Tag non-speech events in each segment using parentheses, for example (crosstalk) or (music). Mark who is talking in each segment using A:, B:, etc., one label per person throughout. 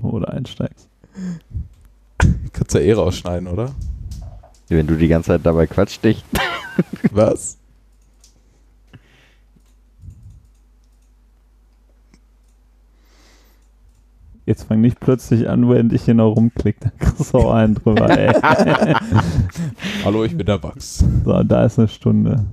A: aussuchen, wo du einsteigst. (laughs)
B: Kannst ja eh rausschneiden, oder?
C: Wenn du die ganze Zeit dabei quatscht dich. (laughs)
B: Was?
A: Jetzt fang nicht plötzlich an, während ich hier noch rumklicke. Dann kriegst du auch einen drüber, ey. (laughs)
B: Hallo, ich bin der Wachs.
A: So, da ist eine Stunde.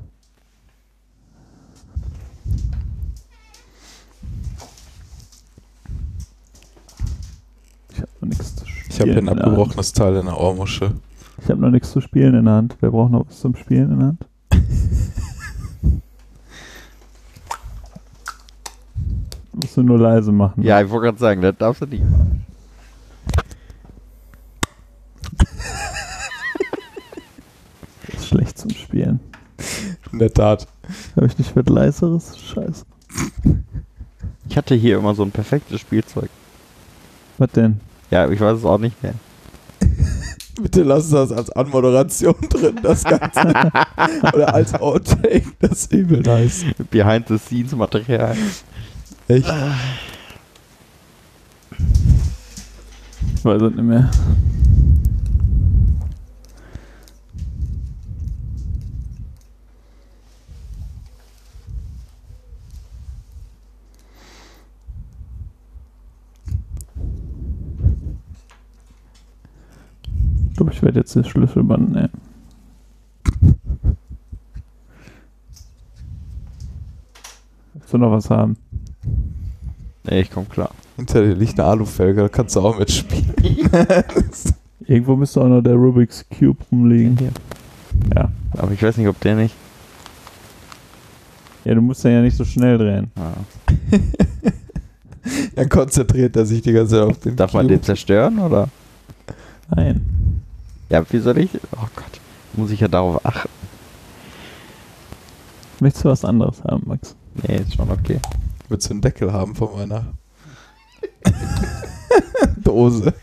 A: Ich hab noch nichts zu spielen.
B: Ich habe hier ein
A: in der Hand.
B: abgebrochenes Teil in der Ohrmuschel.
A: Ich habe noch nichts zu spielen in der Hand. Wer braucht noch was zum Spielen in der Hand? (laughs) Musst du nur leise machen.
C: Ja, ich wollte gerade sagen, das darfst du nicht.
A: Das ist schlecht zum Spielen.
B: In der Tat.
A: Habe ich nicht was leiseres? Scheiße.
C: Ich hatte hier immer so ein perfektes Spielzeug.
A: Was denn?
C: Ja, ich weiß es auch nicht mehr. (laughs)
B: Bitte lass das als Anmoderation (laughs) drin, das Ganze. (laughs) Oder als Outtake, das ist übel nice.
C: Behind the scenes Material.
B: Echt?
A: Ich weiß es nicht mehr. Ich glaube, ich werde jetzt das Schlüsselband nehmen. Willst du noch was haben?
C: Nee, ich komm klar.
B: Hinter dir liegt eine Alufelge, da kannst du auch mitspielen. (laughs)
A: Irgendwo müsste auch noch der Rubik's Cube rumliegen. Ja.
C: Aber ich weiß nicht, ob der nicht.
A: Ja, du musst den ja nicht so schnell drehen.
C: Ah.
B: Dann (laughs) konzentriert er sich die ganze Zeit auf den
C: Darf man
B: Cube.
C: den zerstören oder?
A: Nein.
C: Ja, wie soll ich? Oh Gott. Muss ich ja darauf achten.
A: Möchtest du was anderes haben, Max?
C: Nee, ist schon okay.
B: Willst du einen Deckel haben von meiner (laughs) Dose?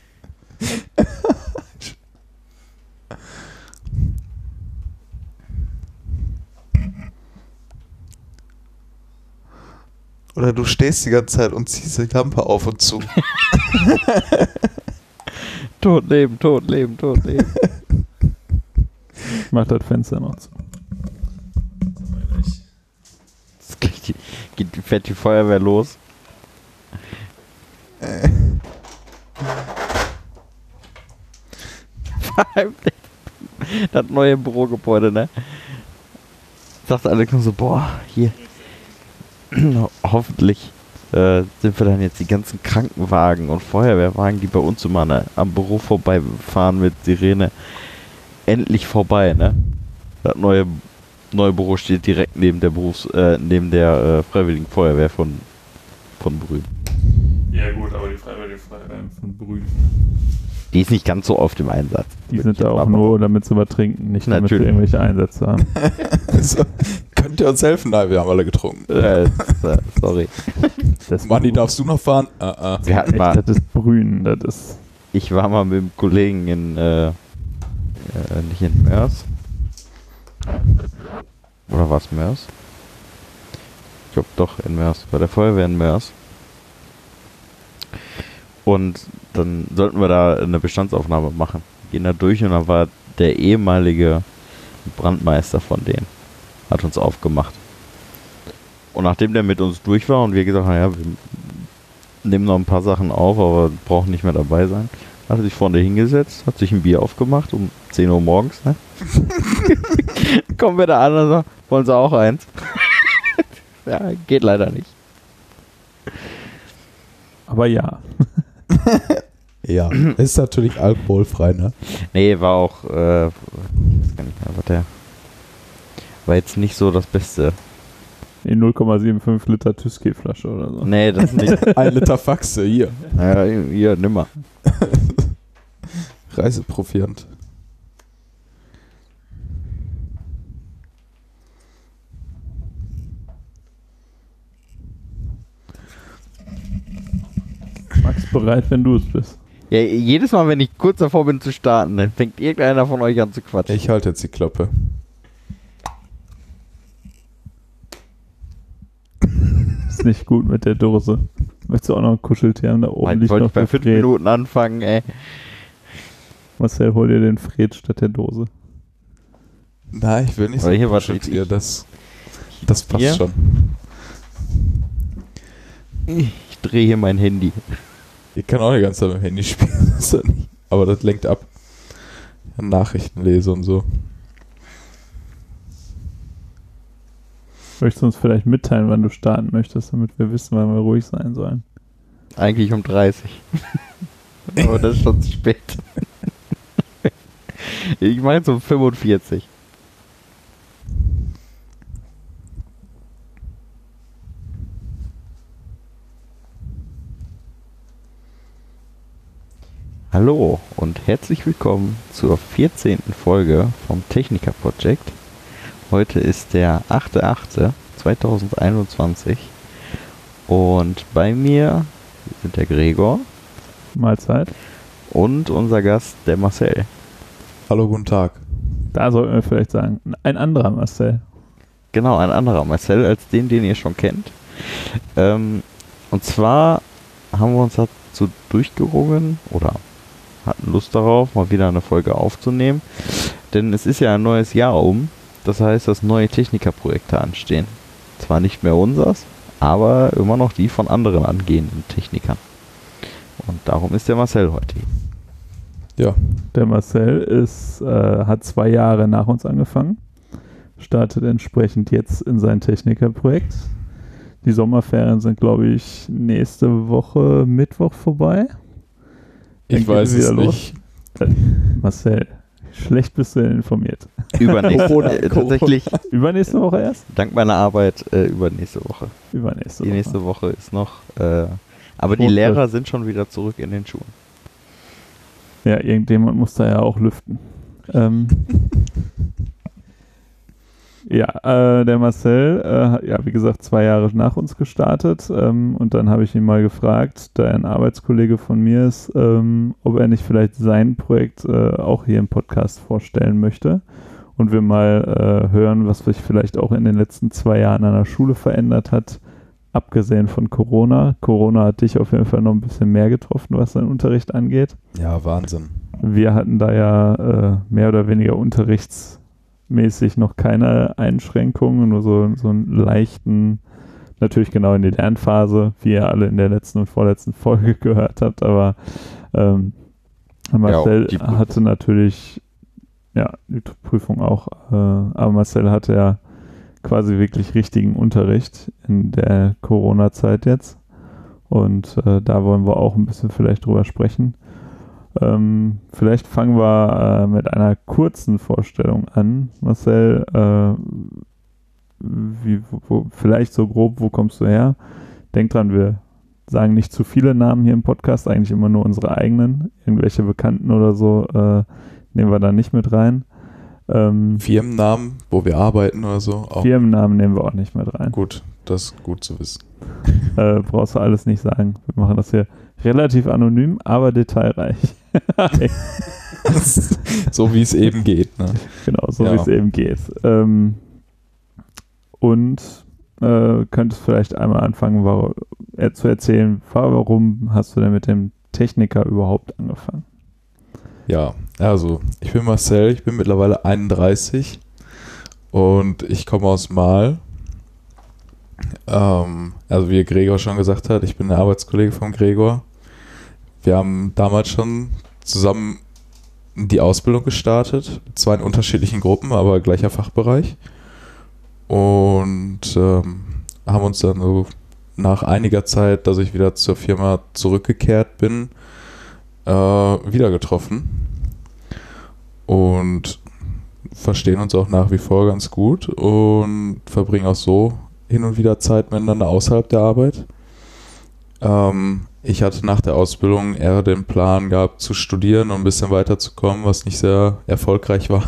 B: Oder du stehst die ganze Zeit und ziehst die Lampe auf und zu. (laughs)
C: Tot leben, tot leben, tot leben.
A: Ich mach das Fenster noch zu.
C: Jetzt geht die, geht, die- fährt die Feuerwehr los. Das neue Bürogebäude, ne? Sagt Alex nur so, boah, hier. (clears throat) Hoffentlich äh, sind wir dann jetzt die ganzen Krankenwagen und Feuerwehrwagen, die bei uns immer ne, am Büro vorbeifahren mit Sirene, endlich vorbei, ne? Das neue neue Büro steht direkt neben der Berufs äh, neben der äh, Freiwilligen Feuerwehr von von Brühl.
A: Ja gut, aber die Freiwillige Feuerwehr von Brühl.
C: Die ist nicht ganz so oft im Einsatz.
A: Die sind da auch nur, damit sie was trinken, nicht damit
C: Natürlich.
A: wir irgendwelche Einsätze haben. (laughs) (laughs)
B: so, könnt ihr uns helfen? Nein, wir haben alle getrunken.
C: Äh, äh, sorry. (laughs)
A: Das
B: Manni, darfst du noch fahren? Äh, äh.
C: Wir hatten
A: Echt,
C: mal,
A: das ist Brühen, das ist.
C: ich war mal mit einem Kollegen in äh, äh, nicht in Mörs. Oder war es Mörs? Ich glaube doch in Mörs. Bei der Feuerwehr in Mörs. Und dann sollten wir da eine Bestandsaufnahme machen. Gehen da durch und dann war der ehemalige Brandmeister von denen. Hat uns aufgemacht. Und nachdem der mit uns durch war und wir gesagt haben, ja, wir nehmen noch ein paar Sachen auf, aber brauchen nicht mehr dabei sein, hat er sich vorne hingesetzt, hat sich ein Bier aufgemacht um 10 Uhr morgens, ne? (laughs) Kommen wir da an und sagen, wollen sie auch eins? (laughs) ja, geht leider nicht.
A: Aber ja. (laughs)
B: Ja, ist natürlich alkoholfrei, ne?
C: Nee, war auch, äh, weiß gar nicht mehr, was der. War jetzt nicht so das Beste.
A: Die 0,75 Liter Tüski-Flasche oder so.
C: Nee, das nicht. (laughs)
B: Ein Liter Faxe, hier.
C: naja, hier, nimmer. (laughs)
B: Reiseproviant.
A: Max bereit, wenn du es bist.
C: Ja, jedes Mal, wenn ich kurz davor bin zu starten, dann fängt irgendeiner von euch an zu quatschen.
B: Ich halte jetzt die Klappe.
A: Ist nicht gut mit der Dose. Möchtest du auch noch ein Kuscheltier haben? Da oben
C: Ich
A: liegt
C: wollte
A: noch
C: bei fünf
A: Fred.
C: Minuten anfangen, ey.
A: Marcel, hol dir den Fred statt der Dose.
B: Nein, ich will nicht
C: Aber hier, warte,
B: Kuscheltier,
C: ich-
B: das, das passt
C: Hier?
B: schon.
C: Ich drehe hier mein Handy.
B: Ich kann auch die ganze Zeit mit dem Handy (laughs) spielen, aber das lenkt ab. Nachrichten lese und so.
A: Möchtest du uns vielleicht mitteilen, wann du starten möchtest, damit wir wissen, wann wir ruhig sein sollen?
C: Eigentlich um 30. (laughs) Aber das ist schon zu spät. ich meine jetzt um 45. Hallo und herzlich willkommen zur 14. Folge vom Techniker Project. Heute ist der 8.8.2021 und bei mir sind der Gregor
A: Mahlzeit.
C: und unser Gast, der Marcel.
B: Hallo, guten Tag.
A: Da sollten wir vielleicht sagen, ein anderer Marcel.
C: Genau, ein anderer Marcel als den, den ihr schon kennt. Ähm, und zwar haben wir uns dazu durchgerungen oder hatten Lust darauf, mal wieder eine Folge aufzunehmen. Denn es ist ja ein neues Jahr um. Das heißt, dass neue Technikerprojekte anstehen. Zwar nicht mehr unsers, aber immer noch die von anderen angehenden Technikern. Und darum ist der Marcel heute hier.
B: Ja,
A: Der Marcel ist, äh, hat zwei Jahre nach uns angefangen, startet entsprechend jetzt in sein Technikerprojekt. Die Sommerferien sind, glaube ich, nächste Woche Mittwoch vorbei.
B: Ich weiß
A: es
B: nicht.
A: Marcel, schlecht bist du denn informiert.
C: Übernächste, äh,
B: Corona.
C: tatsächlich
A: Übernächste Woche erst?
C: dank meiner Arbeit äh, übernächste Woche.
A: Übernächste
C: Die
A: Woche.
C: nächste Woche ist noch. Äh, aber die. Lehrer sind schon wieder zurück in den Schulen.
A: Ja, irgendjemand muss da ja auch lüften. Ähm, (laughs) ja, äh, der Marcel, äh, hat, ja, wie gesagt, zwei Jahre nach uns gestartet. Ähm, und dann habe ich ihn mal gefragt, da er ein Arbeitskollege von mir ist, ähm, ob er nicht vielleicht sein Projekt äh, auch hier im Podcast vorstellen möchte. Und wir mal äh, hören, was sich vielleicht auch in den letzten zwei Jahren an der Schule verändert hat, abgesehen von Corona. Corona hat dich auf jeden Fall noch ein bisschen mehr getroffen, was deinen Unterricht angeht.
B: Ja, Wahnsinn.
A: Wir hatten da ja äh, mehr oder weniger unterrichtsmäßig noch keine Einschränkungen, nur so, so einen leichten, natürlich genau in die Lernphase, wie ihr alle in der letzten und vorletzten (laughs) Folge gehört habt, aber ähm, Marcel
C: Prüfung.
A: hatte natürlich, ja, die Prüfung auch, äh, aber Marcel hatte ja quasi wirklich richtigen Unterricht in der Corona-Zeit jetzt. Und äh, da wollen wir auch ein bisschen vielleicht drüber sprechen. Ähm, vielleicht fangen wir äh, mit einer kurzen Vorstellung an. Marcel, äh, wie, wo, wo, vielleicht so grob, wo kommst du her? Denk dran, wir sagen nicht zu viele Namen hier im Podcast, eigentlich immer nur unsere eigenen. Irgendwelche Bekannten oder so äh, nehmen wir da nicht mit rein. Ähm,
B: Firmennamen, wo wir arbeiten oder so. Auch
A: Firmennamen nehmen wir auch nicht mit rein.
B: gut, das ist gut zu wissen.
A: Äh, brauchst du alles nicht sagen. Wir machen das hier relativ anonym, aber detailreich. (laughs)
B: so wie es eben geht. Ne?
A: genau, so
B: Ja.
A: wie es eben geht. Ähm, und äh, könntest vielleicht einmal anfangen, warum, äh, zu erzählen, warum hast du denn mit dem Techniker überhaupt angefangen?
B: Ja, also ich bin Marcel, ich bin mittlerweile 31 und ich komme aus Mahl. Ähm, also wie Gregor schon gesagt hat, ich bin der Arbeitskollege von Gregor. Wir haben damals schon zusammen die Ausbildung gestartet, zwar in unterschiedlichen Gruppen, aber gleicher Fachbereich. Und ähm, haben uns dann so nach einiger Zeit, dass ich wieder zur Firma zurückgekehrt bin, äh, wieder getroffen und verstehen uns auch nach wie vor ganz gut und verbringen auch so hin und wieder Zeit miteinander außerhalb der Arbeit. Ähm, ich hatte nach der Ausbildung eher den Plan gehabt zu studieren und ein bisschen weiterzukommen, was nicht sehr erfolgreich war.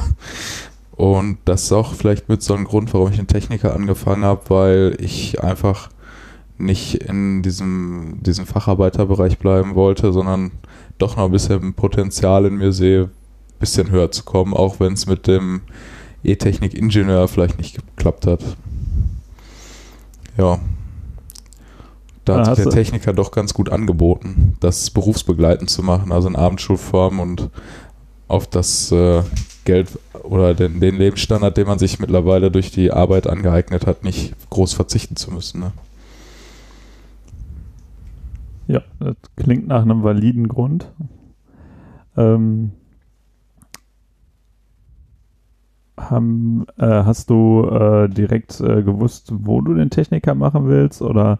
B: Und das ist auch vielleicht mit so einem Grund, warum ich einen Techniker angefangen habe, weil ich einfach nicht in diesem, diesem Facharbeiterbereich bleiben wollte, sondern doch noch ein bisschen Potenzial in mir sehe, ein bisschen höher zu kommen, auch wenn es mit dem E-Technik-Ingenieur vielleicht nicht geklappt hat. Ja. Da hat sich der Techniker doch ganz gut angeboten, das berufsbegleitend zu machen, also in Abendschulform und auf das äh, Geld oder den, den Lebensstandard, den man sich mittlerweile durch die Arbeit angeeignet hat, nicht groß verzichten zu müssen. Ne?
A: Ja, das klingt nach einem validen Grund. Ähm, haben, äh, hast du äh, direkt äh, gewusst, wo du den Techniker machen willst oder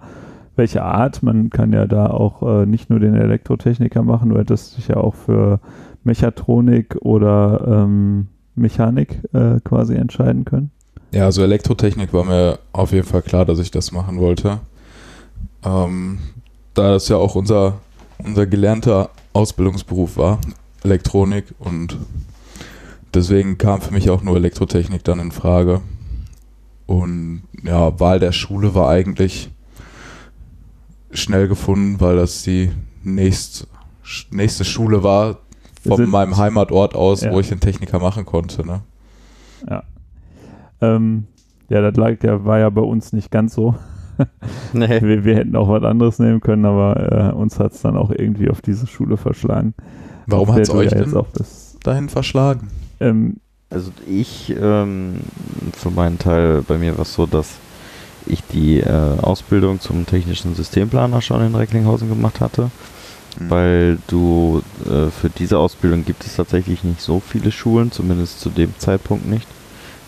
A: welche Art? Man kann ja da auch äh, nicht nur den Elektrotechniker machen, du hättest dich ja auch für Mechatronik oder ähm, Mechanik äh, quasi entscheiden können.
B: Ja, also Elektrotechnik war mir auf jeden Fall klar, dass ich das machen wollte. Ähm, da das ja auch unser, unser gelernter Ausbildungsberuf war, Elektronik und deswegen kam für mich auch nur Elektrotechnik dann in Frage. Und ja, Wahl der Schule war eigentlich schnell gefunden, weil das die nächst, nächste Schule war von
A: sind-
B: meinem Heimatort aus,
A: Ja.
B: wo ich den Techniker machen konnte. Ne?
A: Ähm, ja, das lag ja, war ja bei uns nicht ganz so. (laughs)
C: Nee.
A: Wir, wir hätten auch was anderes nehmen können, aber äh, uns hat es dann auch irgendwie auf diese Schule verschlagen.
B: Warum hat es
A: der
B: euch
A: ja jetzt
B: denn dahin verschlagen?
A: Ähm,
C: Also ich, ähm, für meinen Teil, bei mir war es so, dass ich die äh, Ausbildung zum technischen Systemplaner schon in Recklinghausen gemacht hatte,
B: Mhm.
C: weil du äh, für diese Ausbildung gibt es tatsächlich nicht so viele Schulen, zumindest zu dem Zeitpunkt nicht.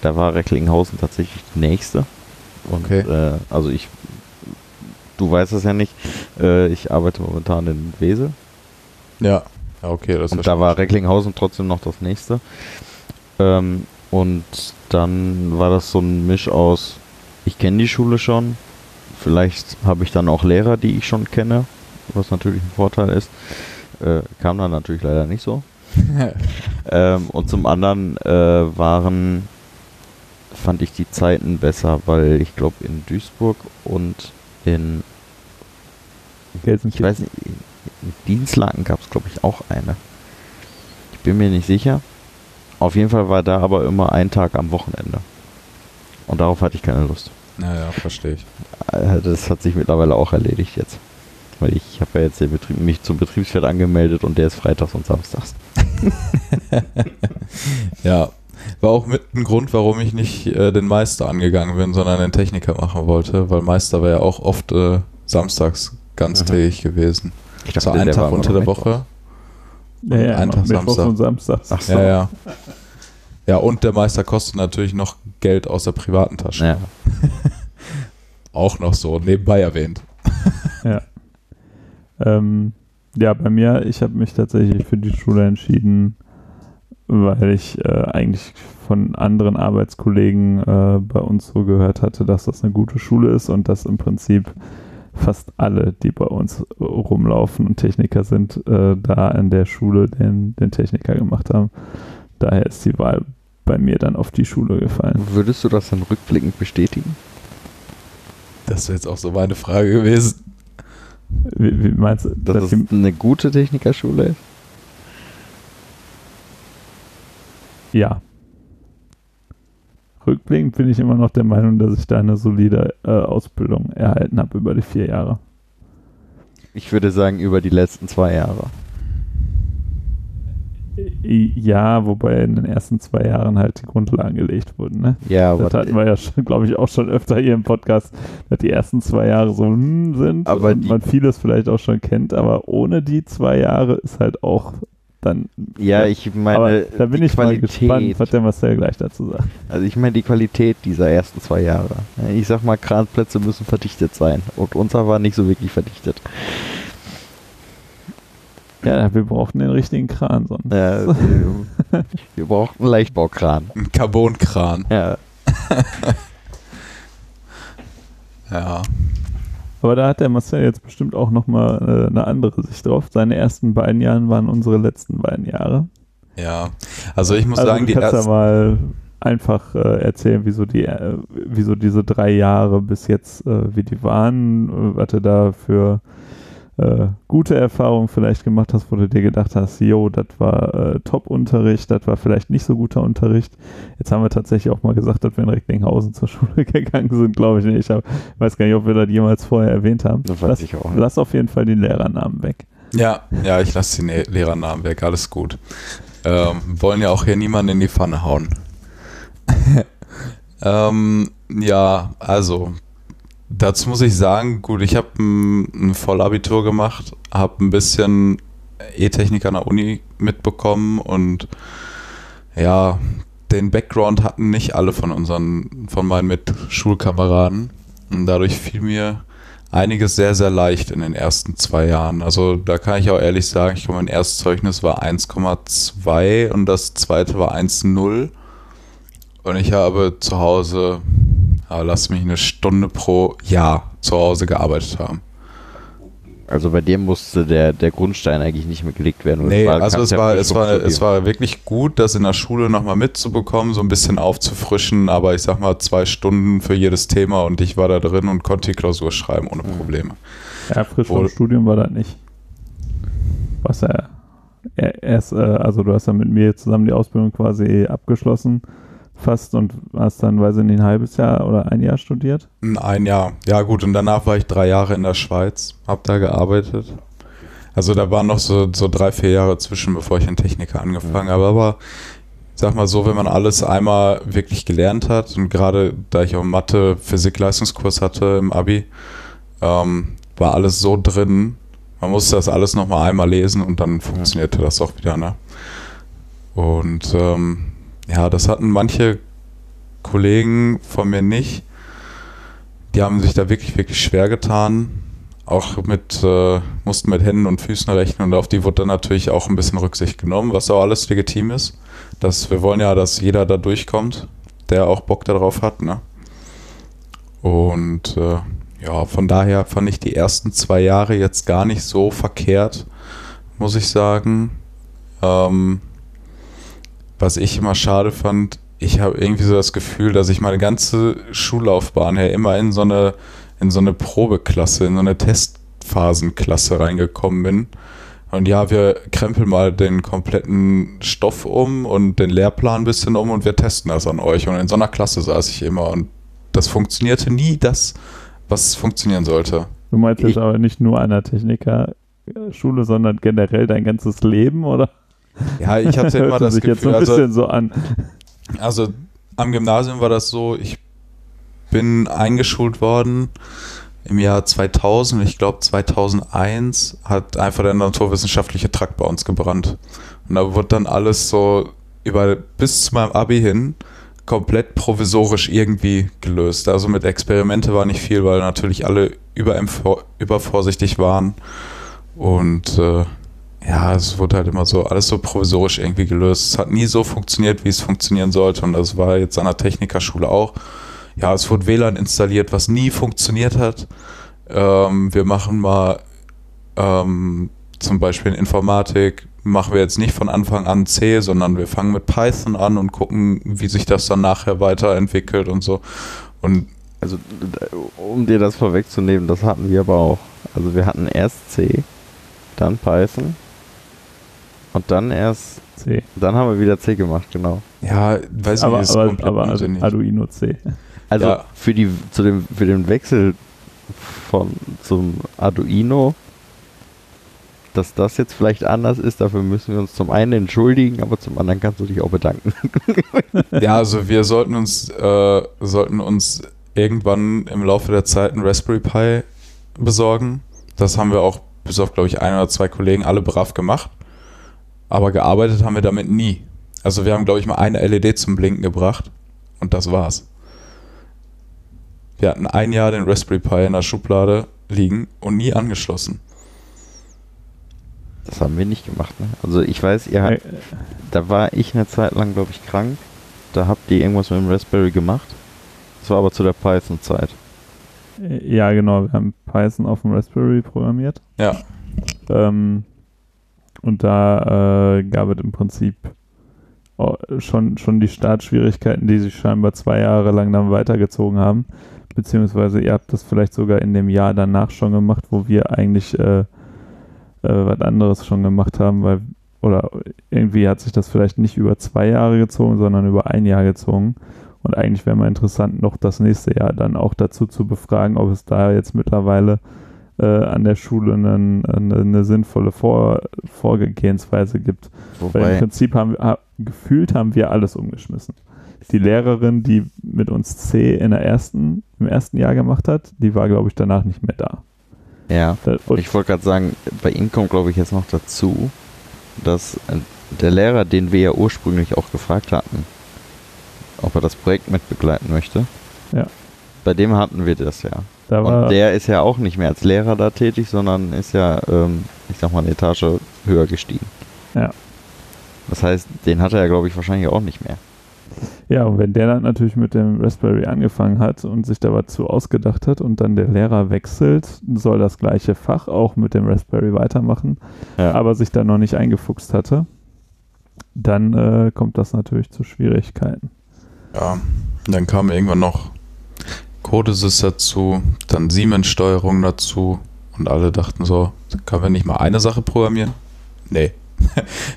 C: Da war Recklinghausen tatsächlich die nächste. Und
B: Okay.
C: äh, also ich, du weißt es ja nicht, äh, ich arbeite momentan in Wesel.
B: Ja. Ja, okay, das
C: Und da war Recklinghausen trotzdem noch das nächste. Ähm, und dann war das so ein Misch aus, ich kenne die Schule schon, vielleicht habe ich dann auch Lehrer, die ich schon kenne, was natürlich ein Vorteil ist. Äh, kam dann natürlich leider nicht so. (laughs) Ähm, und zum anderen äh, waren, fand ich die Zeiten besser, weil ich glaube in Duisburg und in, ich weiß nicht, in Dienstlaken gab es glaube ich auch eine. Ich bin mir nicht sicher. Auf jeden Fall war da aber immer ein Tag am Wochenende. Und darauf hatte ich keine Lust.
B: Naja, verstehe ich.
C: Äh, Das hat sich mittlerweile auch erledigt jetzt. Weil ich habe ja jetzt den Betrieb, mich zum Betriebswirt angemeldet und der ist freitags und samstags. (laughs)
B: Ja, war auch mit ein Grund, warum ich nicht äh, den Meister angegangen bin, sondern den Techniker machen wollte, weil Meister war ja auch oft äh, samstags ganztägig gewesen.
C: Ich
B: so ein Tag unter der Woche.
A: ja, ja,
B: ein Tag Samstag.
A: und Samstag.
C: Ach so.
B: Ja, ja. Ja, und der Meister kostet natürlich noch Geld aus der privaten Tasche.
C: Ja. (laughs)
B: Auch noch so, nebenbei erwähnt.
A: Ähm, ja, bei mir, ich habe mich tatsächlich für die Schule entschieden, weil ich äh, eigentlich von anderen Arbeitskollegen äh, bei uns so gehört hatte, dass das eine gute Schule ist und dass im Prinzip fast alle, die bei uns rumlaufen und Techniker sind, äh, da an der Schule den, den Techniker gemacht haben. Daher ist die Wahl bei mir dann auf die Schule gefallen.
C: Würdest du das dann rückblickend bestätigen?
B: Das wäre jetzt auch so meine Frage gewesen.
A: Wie, wie meinst du?
C: Dass
A: dass
C: es eine gute Technikerschule ist?
A: Ja. Rückblickend bin ich immer noch der Meinung, dass ich da eine solide äh, Ausbildung erhalten habe über die vier Jahre.
C: Ich würde sagen, über die letzten zwei Jahre.
A: Ja, wobei in den ersten zwei Jahren halt die Grundlagen gelegt wurden. Ne?
C: Ja,
A: das hatten wir ja glaube ich, auch schon öfter hier im Podcast, dass die ersten zwei Jahre so hm, sind
C: Aber
A: und man vieles vielleicht auch schon kennt, aber ohne die zwei Jahre ist halt auch dann.
C: ja, ich
A: aber
C: meine,
A: da bin ich mal gespannt, was der Marcel gleich dazu sagt.
C: Also ich meine die Qualität dieser ersten zwei Jahre. Ich sag mal, Kranplätze müssen verdichtet sein. Und unser war nicht so wirklich verdichtet.
A: Ja, wir brauchten den richtigen Kran sonst.
C: Äh, (laughs) wir, wir brauchten einen Leichtbaukran.
B: Ein Carbonkran.
C: Ja. (laughs)
B: Ja.
A: Aber da hat der Marcel jetzt bestimmt auch nochmal äh, eine andere Sicht drauf. Seine ersten beiden Jahre waren unsere letzten beiden Jahre.
B: Ja. Also ich muss
A: also
B: sagen,
A: du
B: die
A: kannst ja
B: ersten.
A: mal einfach äh, erzählen, wieso die, äh, wieso diese drei Jahre bis jetzt, äh, wie die waren, äh, was du da für äh, gute Erfahrungen vielleicht gemacht hast, wo du dir gedacht hast, yo, das war äh, Top-Unterricht, das war vielleicht nicht so guter Unterricht. Jetzt haben wir tatsächlich auch mal gesagt, dass wir in Recklinghausen zur (laughs) Schule gegangen sind, glaube ich nicht. Ich hab, weiß gar nicht, ob wir das jemals vorher erwähnt haben.
C: Das weiß
A: lass,
C: ich auch nicht.
A: lass auf jeden Fall die Lehrernamen weg.
B: Ja, ja, ich lasse die Ne- Lehrernamen weg, alles gut. Ähm, wollen ja auch hier niemanden in die Pfanne hauen. (laughs) ähm, ja, also, dazu muss ich sagen, gut, ich habe ein, ein Vollabitur gemacht, habe ein bisschen E-Technik an der Uni mitbekommen und ja, den Background hatten nicht alle von unseren, von meinen Mitschulkameraden. Und dadurch fiel mir einiges sehr, sehr leicht in den ersten zwei Jahren. Also da kann ich auch ehrlich sagen, ich glaube, mein erstes Zeugnis war 1,2 und das zweite war 1,0. Und ich habe zu Hause, ja, lass mich eine Stunde pro Jahr zu Hause gearbeitet haben.
C: Also bei dir musste der, der Grundstein eigentlich nicht mehr gelegt werden.
B: Nee,
C: war-
B: also es war, es, war, es war wirklich gut, das in der Schule nochmal mitzubekommen, so ein bisschen aufzufrischen, aber ich sag mal zwei Stunden für jedes Thema und ich war da drin und konnte die Klausur schreiben ohne
C: Mhm.
B: Probleme.
A: Ja, frisch vom. Studium war das nicht. Was ja er- erst, äh, also du hast ja mit mir zusammen die Ausbildung quasi abgeschlossen, fast und hast dann, weiß ich nicht, ein halbes Jahr oder ein Jahr studiert.
B: Ein Jahr. Ja gut, und danach war ich drei Jahre in der Schweiz, hab da gearbeitet. Also da waren noch so, so drei, vier Jahre zwischen, bevor ich in Techniker angefangen habe. Aber sag mal so, wenn man alles einmal wirklich gelernt hat und gerade da ich auch Mathe, Physik-Leistungskurs hatte im Abi, ähm, war alles so drin. Man musste das alles nochmal einmal lesen und dann funktionierte das auch wieder. Ne? Und ähm, ja, das hatten manche Kollegen von mir nicht. Die haben sich da wirklich, wirklich schwer getan. Auch mit, äh, mussten mit Händen und Füßen rechnen und auf die wurde dann natürlich auch ein bisschen Rücksicht genommen, was auch alles legitim ist. Das, wir wollen ja, dass jeder da durchkommt, der auch Bock darauf hat, ne? Und äh, ja, von daher fand ich die ersten zwei Jahre jetzt gar nicht so verkehrt, muss ich sagen. Ähm, was ich immer schade fand, ich habe irgendwie so das Gefühl, dass ich meine ganze Schullaufbahn her immer in so eine, in so eine Probeklasse, in so eine Testphasenklasse reingekommen bin. Und ja, wir krempeln mal den kompletten Stoff um und den Lehrplan ein bisschen um und wir testen das an euch. Und in so einer Klasse saß ich immer und das funktionierte nie das, was funktionieren sollte.
A: Du meinst jetzt aber nicht nur an der Technikerschule, sondern generell dein ganzes Leben, oder?
B: Ja, ich hatte immer das
A: sich jetzt so
B: Gefühl,
A: ein
B: also
A: bisschen so an.
B: Also am Gymnasium war das so, ich bin eingeschult worden im Jahr 2000, ich glaube 2001 hat einfach der naturwissenschaftliche Trakt bei uns gebrannt. Und da wurde dann alles so über bis zu meinem Abi hin komplett provisorisch irgendwie gelöst. Also mit Experimente war nicht viel, weil natürlich alle über, übervorsichtig waren. Und äh, ja, es wurde halt immer so, alles so provisorisch irgendwie gelöst. Es hat nie so funktioniert, wie es funktionieren sollte. Und das war jetzt an der Technikerschule auch. Ja, es wurde WLAN installiert, was nie funktioniert hat. Ähm, wir machen mal ähm, zum Beispiel in Informatik, machen wir jetzt nicht von Anfang an C, sondern wir fangen mit Python an und gucken, wie sich das dann nachher weiterentwickelt und so. Und
C: Also, um dir das vorwegzunehmen, das hatten wir aber auch. Also, wir hatten erst C, dann Python und dann erst,
A: C.
C: dann haben wir wieder C gemacht, genau.
B: ja, weiß
A: Aber,
B: nicht, ist
A: aber,
B: komplett
A: aber
B: unsinnig.
A: Arduino C.
C: Also,
B: Ja.
C: für, die, zu dem, für den Wechsel von zum Arduino, dass das jetzt vielleicht anders ist, dafür müssen wir uns zum einen entschuldigen, aber zum anderen kannst du dich auch bedanken. (laughs)
B: Ja, also wir sollten uns, äh, sollten uns irgendwann im Laufe der Zeit einen Raspberry Pi besorgen. Das haben wir auch bis auf, glaube ich, ein oder zwei Kollegen alle brav gemacht. Aber gearbeitet haben wir damit nie. Also wir haben, glaube ich, mal eine LED zum Blinken gebracht und das war's. Wir hatten ein Jahr den Raspberry Pi in der Schublade liegen und nie angeschlossen.
C: Das haben wir nicht gemacht, ne? Also, ich weiß, ihr habt,
A: Äh,
C: da war ich eine Zeit lang, glaube ich, krank. Da habt ihr irgendwas mit dem Raspberry gemacht. Das war aber zu der Python-Zeit.
A: ja, genau. Wir haben Python auf dem Raspberry programmiert.
B: Ja,
A: Ähm, und da äh, gab es im Prinzip oh, schon, schon die Startschwierigkeiten, die sich scheinbar zwei Jahre lang dann weitergezogen haben. Beziehungsweise ihr habt das vielleicht sogar in dem Jahr danach schon gemacht, wo wir eigentlich äh, äh, was anderes schon gemacht haben, weil oder irgendwie hat sich das vielleicht nicht über zwei Jahre gezogen, sondern über ein Jahr gezogen. Und eigentlich wäre mal interessant, noch das nächste Jahr dann auch dazu zu befragen, ob es da jetzt mittlerweile äh, an der Schule einen, eine, eine sinnvolle Vor Vorgehensweise gibt. Weil im
C: Wobei,
A: Prinzip haben wir, gefühlt haben wir alles umgeschmissen. Die Lehrerin, die mit uns C in der ersten, im ersten Jahr gemacht hat, die war, glaube ich, danach nicht mehr da.
C: ja.
A: Und
C: Ich wollte gerade sagen, bei ihm kommt, glaube ich, jetzt noch dazu, dass äh, der Lehrer, den wir ja ursprünglich auch gefragt hatten, ob er das Projekt mitbegleiten möchte,
A: Ja.
C: bei dem hatten wir das ja.
A: Da war,
C: Und der ist ja auch nicht mehr als Lehrer da tätig, sondern ist ja, ähm, ich sag mal, eine Etage höher gestiegen.
A: Ja.
C: Das heißt, den hat er ja, glaube ich, wahrscheinlich auch nicht mehr.
A: Ja, und wenn der dann natürlich mit dem Raspberry angefangen hat und sich da was zu ausgedacht hat und dann der Lehrer wechselt, soll das gleiche Fach auch mit dem Raspberry weitermachen,
C: Ja.
A: aber sich da noch nicht eingefuchst hatte, dann äh, kommt das natürlich zu Schwierigkeiten.
B: Ja, dann kam irgendwann noch Codesys dazu, dann Siemens-Steuerung dazu und alle dachten so, können wir nicht mal eine Sache programmieren? Nee. (laughs)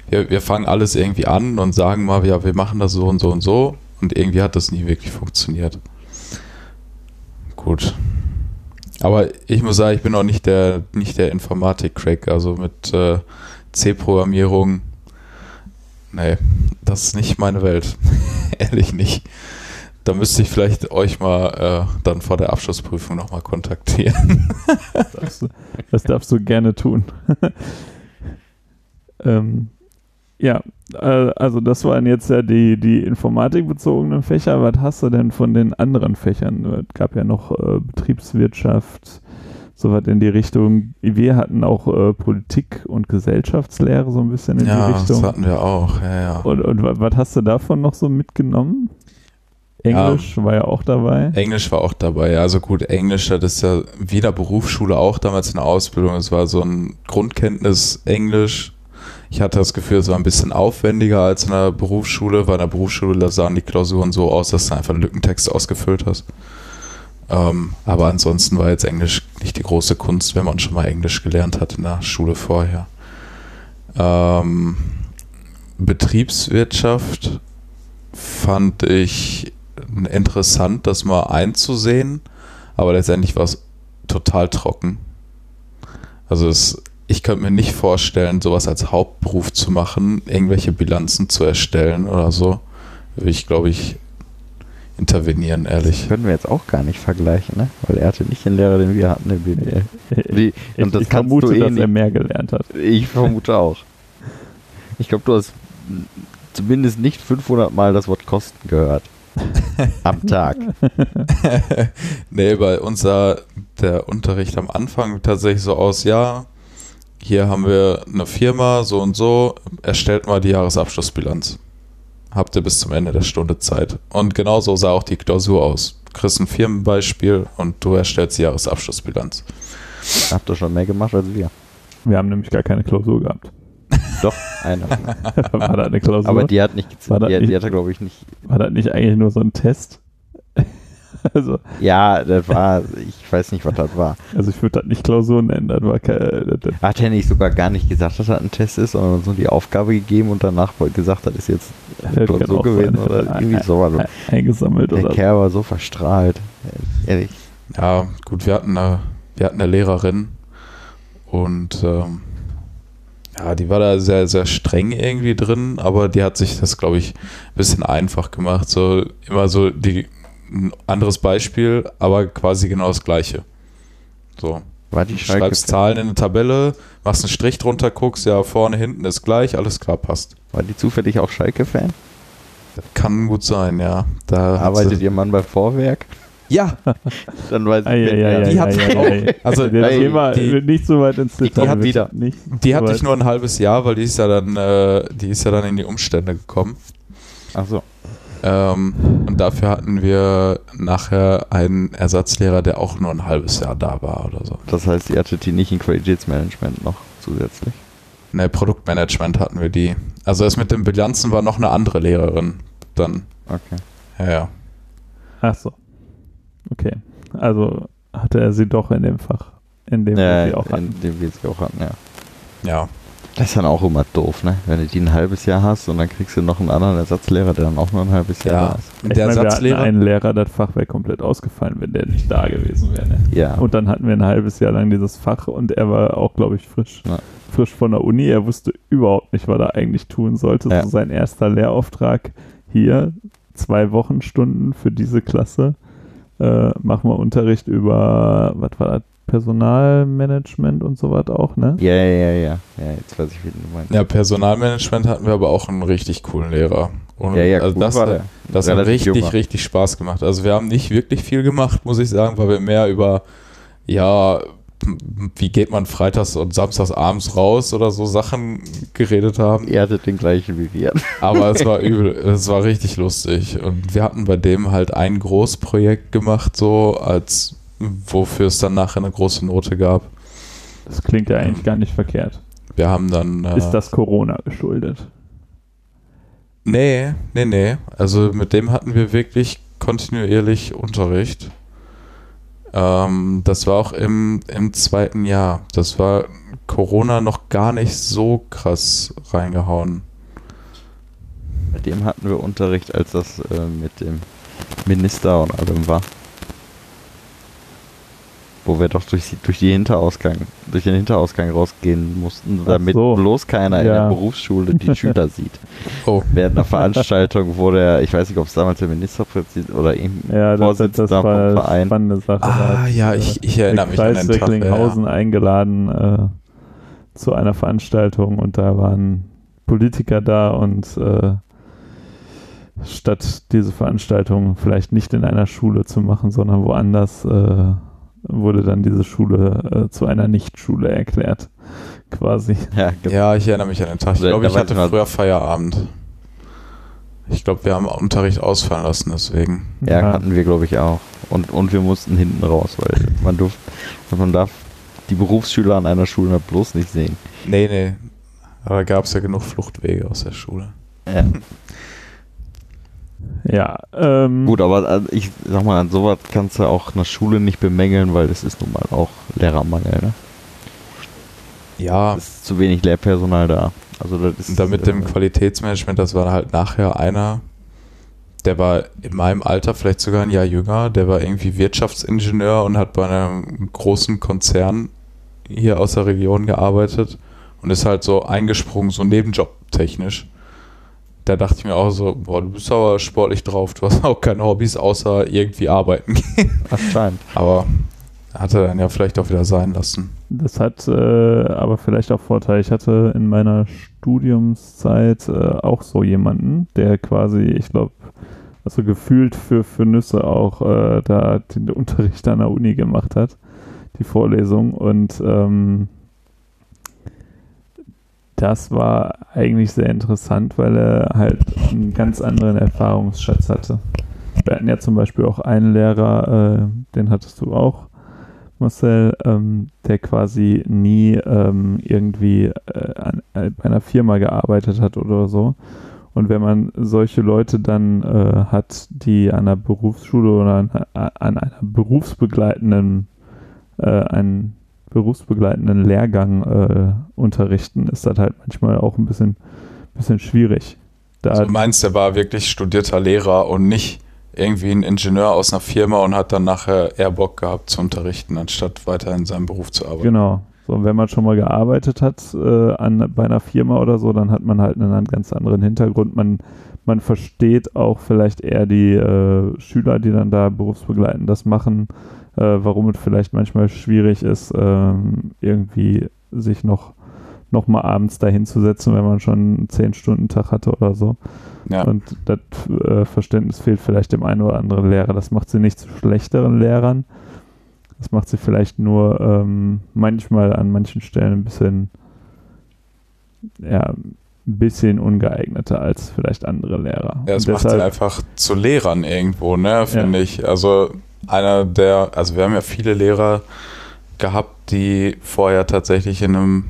B: Wir, wir fangen alles irgendwie an und sagen mal, ja, wir machen das so und so und so und irgendwie hat das nie wirklich funktioniert. Gut. Aber ich muss sagen, ich bin auch nicht der, nicht der Informatik-Crack, also mit äh, C-Programmierung, nee, das ist nicht meine Welt. (laughs) Ehrlich nicht. Da müsste ich vielleicht euch mal äh, dann vor der Abschlussprüfung nochmal kontaktieren.
A: Das darfst du, das darfst du gerne tun. (laughs) ähm, ja, äh, also das waren jetzt ja die, die informatikbezogenen Fächer. Was hast du denn von den anderen Fächern? Es gab ja noch äh, Betriebswirtschaft, sowas in die Richtung. Wir hatten auch äh, Politik und Gesellschaftslehre so ein bisschen in die
B: ja, das
A: Richtung.
B: hatten wir auch. Ja, ja.
A: Und, und wa- was hast du davon noch so mitgenommen? Englisch war ja auch dabei.
B: Englisch war auch dabei. Also gut, Englisch, das ist ja wieder Berufsschule auch damals in der Ausbildung. Es war so ein Grundkenntnis Englisch. Ich hatte das Gefühl, es war ein bisschen aufwendiger als in der Berufsschule, weil in der Berufsschule da sahen die Klausuren so aus, dass du einfach einen Lückentext ausgefüllt hast. Ähm, aber ansonsten war jetzt Englisch nicht die große Kunst, wenn man schon mal Englisch gelernt hat in der Schule vorher. Ähm, Betriebswirtschaft fand ich interessant, das mal einzusehen, aber letztendlich war es total trocken. Also es, ich könnte mir nicht vorstellen, sowas als Hauptberuf zu machen, irgendwelche Bilanzen zu erstellen oder so. Würde ich, glaube ich, intervenieren, ehrlich.
C: Können wir jetzt auch gar nicht vergleichen, ne? Weil er hatte nicht den Lehrer, den wir hatten, den BWL. Wie, (laughs)
A: Ich,
C: und das
A: ich
C: kannst
A: vermute,
C: du eh
A: dass er
C: nicht.
A: mehr gelernt hat.
C: Ich vermute auch. Ich glaube, du hast zumindest nicht 500 Mal das Wort Kosten gehört. (laughs) Am Tag. (laughs)
B: nee, bei uns sah der Unterricht am Anfang tatsächlich so aus, ja, hier haben wir eine Firma, so und so, erstellt mal die Jahresabschlussbilanz. Habt ihr bis zum Ende der Stunde Zeit. Und genauso sah auch die Klausur aus. Du kriegst ein Firmenbeispiel und du erstellst die Jahresabschlussbilanz.
C: Habt ihr schon mehr gemacht als wir.
A: Wir haben nämlich gar keine Klausur gehabt.
C: Doch, eine. (laughs)
A: War das eine Klausur?
C: Aber die hat nicht
A: War
C: gezählt. Die, die hatte, glaube ich, nicht.
A: War das nicht eigentlich nur so ein Test? (laughs) also,
C: Ja, das war. Ich weiß nicht, was das war.
A: also ich würde das nicht Klausur nennen. Das war keine, das,
C: Hat er nicht sogar gar nicht gesagt, dass das ein Test ist, sondern uns nur die Aufgabe gegeben und danach gesagt, das ist jetzt
A: kann
C: Klausur gewesen
A: sein.
C: oder irgendwie sowas.
A: Ein- eingesammelt
C: Der
A: oder
C: Kerl war so verstrahlt. Ehrlich.
B: Ja, gut, wir hatten eine, wir hatten eine Lehrerin und ähm, ja, die war da sehr, sehr streng irgendwie drin, aber die hat sich das, glaube ich, ein bisschen einfach gemacht. So immer so die, ein anderes Beispiel, aber quasi genau das gleiche. So,
C: War die Schalke
B: schreibst Zahlen in eine Tabelle, machst einen Strich drunter, guckst, ja, vorne, hinten ist gleich, alles klar, passt.
C: War die zufällig auch Schalke-Fan?
B: Das kann gut sein, ja. Da
C: Arbeitet ihr Mann bei Vorwerk?
B: Ja,
C: Dann weiß ich.
A: Ei, ei,
B: Die hat-
A: ei.
B: also
A: Das Thema
B: die-
A: nicht so weit ins
B: die
A: Detail.
B: hat
A: wird
C: wieder-
A: Nicht
B: die
A: so
B: hatte
A: weit-
B: ich nur ein halbes Jahr, weil die ist ja dann, äh, die ist ja dann in die Umstände gekommen.
C: Ach so.
B: Ähm, und dafür hatten wir nachher einen Ersatzlehrer, der auch nur ein halbes Jahr da war oder so.
C: Das heißt, ihr hattet die nicht in Qualitätsmanagement noch zusätzlich.
B: Ne, Produktmanagement hatten wir die. Also das mit den Bilanzen war noch eine andere Lehrerin dann.
C: Okay.
B: Ja, ja.
A: Ach so. Okay. Also hatte er sie doch in dem Fach, in dem wir
C: Ja,
A: sie auch hatten.
C: in dem wir sie auch hatten, ja.
B: ja.
C: Das ist dann auch immer doof, ne? Wenn du die ein halbes Jahr hast und dann kriegst du noch einen anderen Ersatzlehrer, der dann auch nur ein halbes Jahr
B: Ja.
C: da ist.
A: Ich
B: Der
A: meine, wir hatten
B: Ersatzlehrer,
A: einen Lehrer, das Fach wäre komplett ausgefallen, wenn der nicht da gewesen wäre. Ne?
C: Ja.
A: Und dann hatten wir ein halbes Jahr lang dieses Fach und er war auch, glaube ich, frisch,
C: Ja.
A: frisch von der Uni. Er wusste überhaupt nicht, was er eigentlich tun sollte.
C: Ja.
A: So sein erster Lehrauftrag hier, zwei Wochenstunden für diese Klasse. Äh, machen wir Unterricht über, was war das, Personalmanagement und so was auch, ne?
C: Ja, ja, ja, ja. Ja, jetzt weiß ich, wie du meinst.
B: ja, Personalmanagement hatten wir aber auch einen richtig coolen Lehrer. Und
C: ja, ja,
B: also
C: gut
B: das,
C: war der.
B: das hat richtig,
C: junger.
B: richtig Spaß gemacht. Also wir haben nicht wirklich viel gemacht, muss ich sagen, weil wir mehr über, ja, wie geht man freitags und samstags abends raus oder so Sachen geredet haben.
C: Ihr hattet den gleichen wie wir.
B: Aber es war übel, es war richtig lustig. Und wir hatten bei dem halt ein Großprojekt gemacht, so als wofür es dann nachher eine große Note gab.
A: Das klingt ja eigentlich gar nicht verkehrt.
B: Wir haben dann. Äh,
A: Ist das Corona geschuldet?
B: Nee, nee, nee. Also mit dem hatten wir wirklich kontinuierlich Unterricht. Ähm, das war auch im, im zweiten Jahr. Das war Corona noch gar nicht so krass reingehauen.
C: Mit dem hatten wir Unterricht, als das äh, mit dem Minister und allem war. Wo wir doch durch, die- durch, die Hinterausgang, durch den Hinterausgang rausgehen mussten, damit
A: so.
C: bloß keiner in
A: Ja.
C: der Berufsschule die (laughs) Schüler sieht.
B: Oh,
C: Während einer Veranstaltung wurde er, ich weiß nicht, ob es damals der Ministerpräsident oder ihm
A: Ja, das, das
C: Vorsitzender
A: war
C: vom
A: eine
C: Verein.
A: spannende Sache.
B: Ah,
A: hat,
B: ja,
A: äh,
B: ich, ich erinnere mich an
A: Kreis
B: den Tag. Ja,
A: Recklinghausen
B: ja.
A: eingeladen äh, zu einer Veranstaltung und da waren Politiker da und äh, statt diese Veranstaltung vielleicht nicht in einer Schule zu machen, sondern woanders, äh, wurde dann diese Schule äh, zu einer Nichtschule erklärt, quasi.
C: Ja, (laughs) ge-
B: Ja, ich erinnere mich an den Tag. Ich
C: Da-
B: glaube, ich hatte früher Feierabend. Ich glaube, wir haben Unterricht ausfallen lassen, deswegen.
C: ja, hatten wir, glaube ich, auch. Und, und wir mussten hinten raus, weil man durfte, man darf die Berufsschüler an einer Schule bloß nicht sehen.
B: Nee, nee. Aber da gab es ja genug Fluchtwege aus der Schule.
C: Ja. (laughs)
A: Ja, ähm,
C: Gut, aber äh, ich sag mal, an sowas kannst du auch eine Schule nicht bemängeln, weil es ist nun mal auch Lehrermangel, ne?
B: Ja,
C: Es ist zu wenig Lehrpersonal da. Also das ist
B: Und da mit dem
C: äh,
B: Qualitätsmanagement, das war halt nachher einer, der war in meinem Alter vielleicht sogar ein Jahr jünger, der war irgendwie Wirtschaftsingenieur und hat bei einem großen Konzern hier aus der Region gearbeitet und ist halt so eingesprungen, so nebenjobtechnisch. Da dachte ich mir auch so, boah, du bist aber sportlich drauf, du hast auch keine Hobbys außer irgendwie arbeiten (laughs) gehen.
C: anscheinend.
B: Aber hat er dann ja vielleicht auch wieder sein lassen.
A: Das hat äh, aber vielleicht auch Vorteil. Ich hatte in meiner Studiumszeit äh, auch so jemanden, der quasi, ich glaube, also gefühlt für, für Nüsse auch äh, da den Unterricht an der Uni gemacht hat, die Vorlesung. Und ähm, das war eigentlich sehr interessant, weil er halt einen ganz anderen Erfahrungsschatz hatte. Wir hatten ja zum Beispiel auch einen Lehrer, äh, den hattest du auch, Marcel, ähm, der quasi nie ähm, irgendwie äh, an, äh, bei einer Firma gearbeitet hat oder so. Und wenn man solche Leute dann äh, hat, die an einer Berufsschule oder an, an einer berufsbegleitenden, äh, einen berufsbegleitenden Lehrgang äh, unterrichten, ist das halt manchmal auch ein bisschen, bisschen schwierig. Da,
B: Also du meinst, der war wirklich studierter Lehrer und nicht irgendwie ein Ingenieur aus einer Firma und hat dann nachher eher Bock gehabt zu unterrichten, anstatt weiter in seinem Beruf zu arbeiten.
A: Genau. So, und wenn man schon mal gearbeitet hat äh, an, bei einer Firma oder so, dann hat man halt einen ganz anderen Hintergrund. Man, man versteht auch vielleicht eher die äh, Schüler, die dann da berufsbegleitend das machen, äh, warum es vielleicht manchmal schwierig ist, ähm, irgendwie sich noch, noch mal abends dahin zu setzen, wenn man schon einen 10-Stunden-Tag hatte oder so.
B: Ja.
A: Und das äh, Verständnis fehlt vielleicht dem einen oder anderen Lehrer. Das macht sie nicht zu schlechteren Lehrern. Das macht sie vielleicht nur ähm, manchmal an manchen Stellen ein bisschen, ja, ein bisschen ungeeigneter als vielleicht andere Lehrer.
B: Ja, es
A: Und
B: macht sie einfach zu Lehrern irgendwo, ne, finde
A: Ja.
B: ich. Also einer der, also wir haben ja viele Lehrer gehabt, die vorher tatsächlich in einem,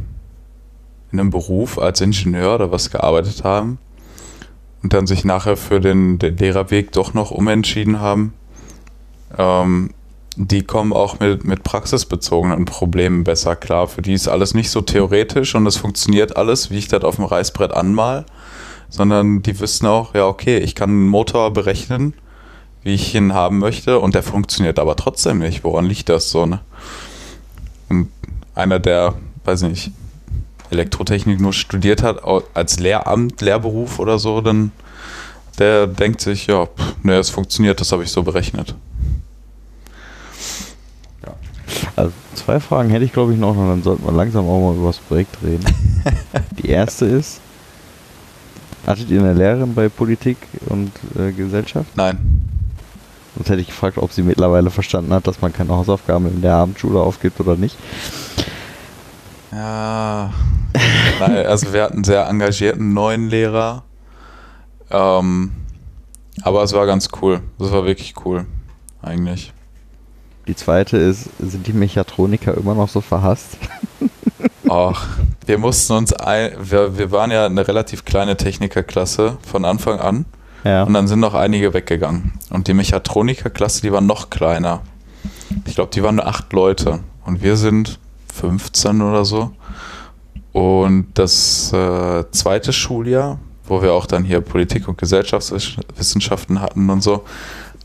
B: in einem Beruf als Ingenieur oder was gearbeitet haben und dann sich nachher für den, den Lehrerweg doch noch umentschieden haben. Ähm, die kommen auch mit, mit praxisbezogenen Problemen besser klar. Für die ist alles nicht so theoretisch und es funktioniert alles, wie ich das auf dem Reißbrett anmal, sondern die wissen auch, ja, okay, ich kann einen Motor berechnen, wie ich ihn haben möchte und der funktioniert aber trotzdem nicht. Woran liegt das so, ne? Und einer, der, weiß nicht, Elektrotechnik nur studiert hat, als Lehramt, Lehrberuf oder so, dann der denkt sich, ja, ne, es funktioniert, das habe ich so berechnet.
C: Also zwei Fragen hätte ich glaube ich noch und dann sollten wir langsam auch mal über das Projekt reden. (laughs) Die erste ist, hattet ihr eine Lehrerin bei Politik und äh, Gesellschaft?
B: Nein.
C: Sonst hätte ich gefragt, ob sie mittlerweile verstanden hat, dass man keine Hausaufgaben in der Abendschule aufgibt oder nicht.
B: Ja. Nein, also wir hatten einen sehr engagierten neuen Lehrer. Ähm, aber es war ganz cool. Es war wirklich cool, eigentlich.
C: Die zweite ist, sind die Mechatroniker immer noch so verhasst? (laughs)
B: Ach, wir mussten uns ein, wir, wir waren ja eine relativ kleine Technikerklasse von Anfang an. Ja. Und dann sind noch einige weggegangen. Und die Mechatronikerklasse, die war noch kleiner. Ich glaube, die waren nur acht Leute. Und wir sind 15 oder so. Und das äh, zweite Schuljahr, wo wir auch dann hier Politik und Gesellschaftswissenschaften hatten und so,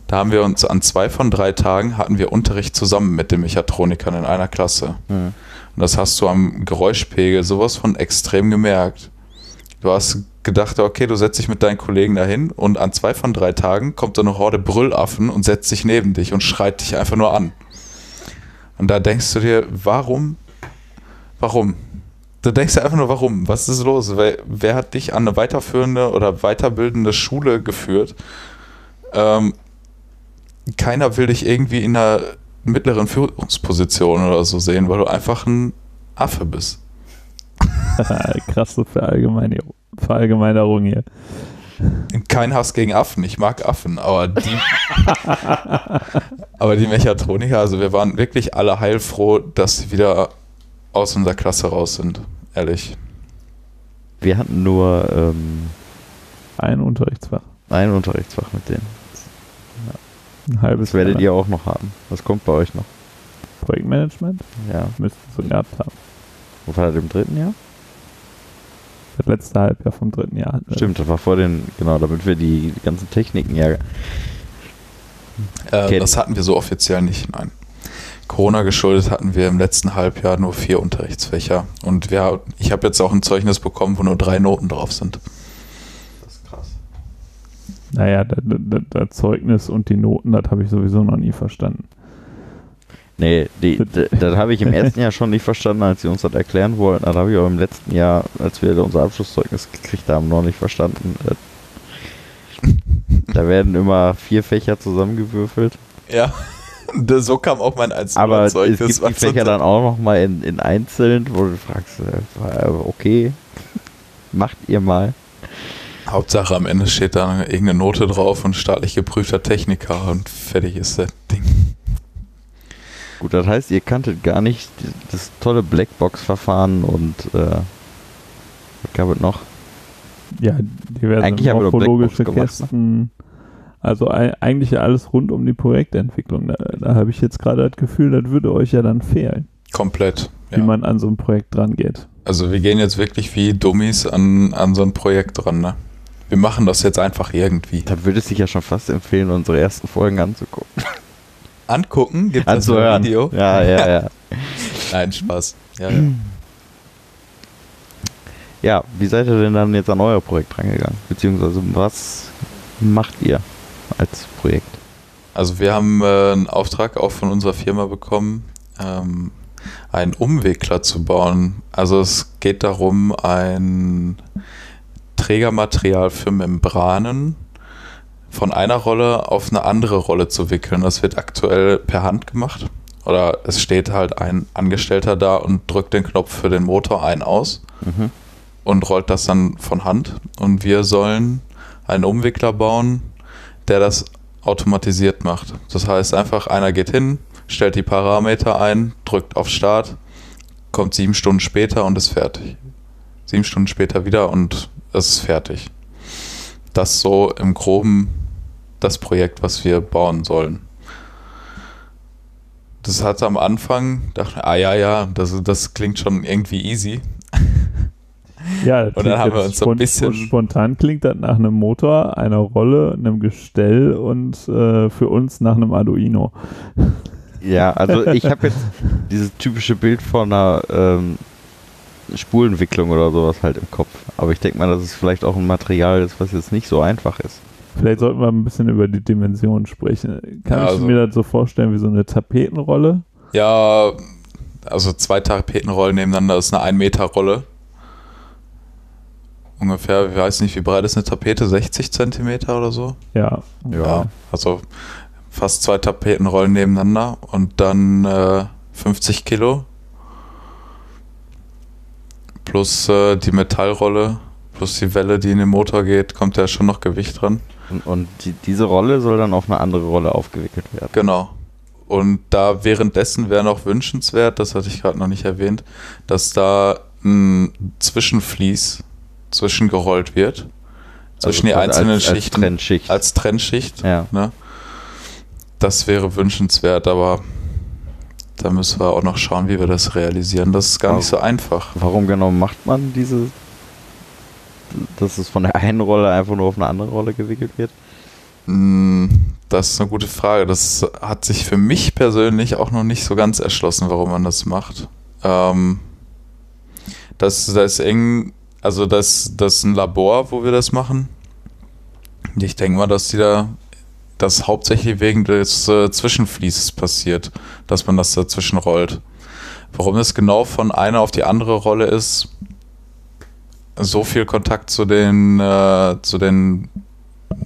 B: da haben wir uns an zwei von drei Tagen hatten wir Unterricht zusammen mit den Mechatronikern in einer Klasse. Mhm. Und das hast du am Geräuschpegel sowas von extrem gemerkt. Du hast gedacht, okay, du setzt dich mit deinen Kollegen dahin und an zwei von drei Tagen kommt eine Horde Brüllaffen und setzt sich neben dich und schreit dich einfach nur an. Und da denkst du dir, warum? Warum? Du denkst dir einfach nur, warum? Was ist los? Wer, wer hat dich an eine weiterführende oder weiterbildende Schule geführt? Ähm, keiner will dich irgendwie in einer mittleren Führungsposition oder so sehen, weil du einfach ein Affe bist. (laughs)
A: Krasse Verallgemeinerung, Verallgemeinerung hier.
B: Kein Hass gegen Affen, ich mag Affen, aber die, (laughs) aber die Mechatroniker, also wir waren wirklich alle heilfroh, dass sie wieder aus unserer Klasse raus sind, ehrlich.
C: Wir hatten nur ähm,
A: ein Unterrichtsfach.
C: Ein Unterrichtsfach mit denen.
A: Ein halbes
C: Das werdet ihr auch noch haben. Was kommt bei euch noch?
A: Projektmanagement?
C: Ja.
A: Müssten so gehabt haben.
C: Wo war das im dritten Jahr?
A: Das (laughs) letzte Halbjahr vom dritten Jahr.
C: Stimmt, das war vor den, genau, damit wir die ganzen Techniken ja.
B: Äh, das hatten wir so offiziell nicht, nein. Corona geschuldet hatten wir im letzten Halbjahr nur vier Unterrichtsfächer. Und wir, ich habe jetzt auch ein Zeugnis bekommen, wo nur drei Noten drauf sind.
A: Naja, das Zeugnis und die Noten, das habe ich sowieso noch nie verstanden.
C: Nee, die, (laughs) das habe ich im ersten Jahr schon nicht verstanden, als sie uns das erklären wollten. Das habe ich auch im letzten Jahr, als wir unser Abschlusszeugnis gekriegt haben, noch nicht verstanden. Da werden immer vier Fächer zusammengewürfelt.
B: Ja, (laughs) so kam auch mein einziges
C: Aber Zeugnis. es gibt die Fächer dann auch noch mal in, in einzeln, wo du fragst, äh, okay, macht ihr mal.
B: Hauptsache am Ende steht da irgendeine Note drauf und staatlich geprüfter Techniker und fertig ist das Ding.
C: Gut, das heißt, ihr kanntet gar nicht das tolle Blackbox-Verfahren und äh, was gab es noch?
A: Ja, diverse Eigentlich morphologische Kästen. Ne? Also eigentlich alles rund um die Projektentwicklung. Da, da habe ich jetzt gerade das Gefühl, das würde euch ja dann fehlen.
B: Komplett.
A: Wie man an so ein Projekt dran geht.
B: Also wir gehen jetzt wirklich wie Dummies an, an so ein Projekt dran, ne? Wir machen das jetzt einfach irgendwie.
C: Da würde es sich ja schon fast empfehlen, unsere ersten Folgen anzugucken. (laughs)
B: Angucken? Gibt es ein Video?
C: Ja, ja, ja. (laughs)
B: Nein, Spaß. Ja, ja.
C: ja, wie seid ihr denn dann jetzt an euer Projekt rangegangen? Beziehungsweise was macht ihr als Projekt?
B: Also wir haben äh, einen Auftrag auch von unserer Firma bekommen, ähm, einen Umwickler zu bauen. Also es geht darum, ein Trägermaterial für Membranen von einer Rolle auf eine andere Rolle zu wickeln. Das wird aktuell per Hand gemacht. Oder es steht halt ein Angestellter da und drückt den Knopf für den Motor ein aus mhm. und rollt das dann von Hand. Und wir sollen einen Umwickler bauen, der das automatisiert macht. Das heißt einfach, einer geht hin, stellt die Parameter ein, drückt auf Start, kommt sieben Stunden später und ist fertig. Sieben Stunden später wieder und es ist fertig. Das so im Groben das Projekt, was wir bauen sollen. das hat am Anfang, dachte, ah ja, ja, das, das klingt schon irgendwie easy.
A: Ja,
B: Und dann haben wir uns so ein bisschen-
A: Spontan klingt das nach einem Motor, einer Rolle, einem Gestell und äh, für uns nach einem Arduino.
C: Ja, also ich habe jetzt (laughs) dieses typische Bild von einer ähm, Spulentwicklung oder sowas halt im Kopf. Aber ich denke mal, dass es vielleicht auch ein Material ist, was jetzt nicht so einfach ist.
A: Vielleicht sollten wir ein bisschen über die Dimensionen sprechen. Kann
B: Ja,
A: ich
B: also-
A: mir das so vorstellen wie so eine Tapetenrolle?
B: Ja, also zwei Tapetenrollen nebeneinander ist eine 1 Meter Rolle. Ungefähr, ich weiß nicht, wie breit ist eine Tapete? 60 Zentimeter oder so?
A: Ja.
B: Ja, also fast zwei Tapetenrollen nebeneinander und dann äh, 50 Kilo. Plus äh, die Metallrolle, plus die Welle, die in den Motor geht, kommt ja schon noch Gewicht dran.
C: Und, die, diese Rolle soll dann auf eine andere Rolle aufgewickelt werden.
B: Genau. Und da währenddessen wäre noch wünschenswert, das hatte ich gerade noch nicht erwähnt, dass da ein Zwischenflies zwischengerollt wird. Zwischen die
C: Also quasi
B: einzelnen
C: als, als
B: Schichten.
C: Trennschicht.
B: als Trennschicht.
C: ja.
B: Ne? Das wäre wünschenswert, aber da müssen wir auch noch schauen, wie wir das realisieren. Das ist gar nicht so einfach.
C: Warum genau macht man diese, dass es von der einen Rolle einfach nur auf eine andere Rolle gewickelt wird?
B: Mm, Das ist eine gute Frage. Das hat sich für mich persönlich auch noch nicht so ganz erschlossen, warum man das macht. Ähm, das, das ist eng, also das, das ist ein Labor, wo wir das machen. Ich denke mal, dass die da das hauptsächlich wegen des äh, Zwischenfließes passiert, dass man das dazwischen rollt. Warum es genau von einer auf die andere Rolle ist, so viel Kontakt zu den, äh, zu den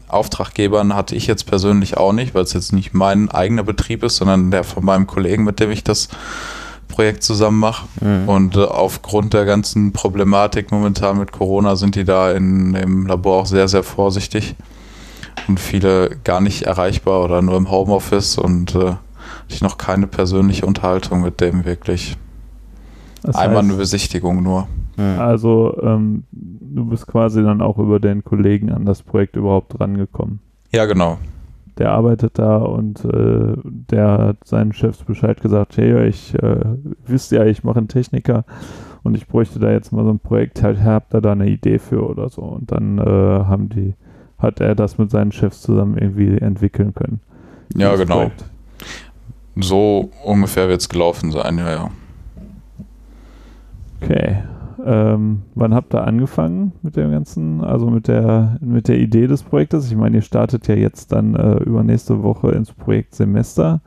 B: Auftraggebern hatte ich jetzt persönlich auch nicht, weil es jetzt nicht mein eigener Betrieb ist, sondern der von meinem Kollegen, mit dem ich das Projekt zusammen mache.
C: Mhm.
B: Und äh, aufgrund der ganzen Problematik momentan mit Corona sind die da in, im Labor auch sehr, sehr vorsichtig und viele gar nicht erreichbar oder nur im Homeoffice und äh, hatte ich noch keine persönliche Unterhaltung mit dem wirklich.
A: Das
B: Einmal eine
A: heißt,
B: Besichtigung nur.
A: Also ähm, du bist quasi dann auch über den Kollegen an das Projekt überhaupt rangekommen.
B: Ja, genau.
A: Der arbeitet da und äh, der hat seinen Chefs Bescheid gesagt, hey, ich äh, wisst ja, ich mache einen Techniker und ich bräuchte da jetzt mal so ein Projekt, halt, habt ihr da eine Idee für oder so. Und dann äh, haben die, hat er das mit seinen Chefs zusammen irgendwie entwickeln können.
B: Ja, genau.
A: Projekt.
B: So ungefähr wird es gelaufen sein, ja, ja.
A: Okay. Ähm, wann habt ihr angefangen mit dem ganzen, also mit der mit der Idee des Projektes? Ich meine, ihr startet ja jetzt dann äh, übernächste Woche ins Projektsemester,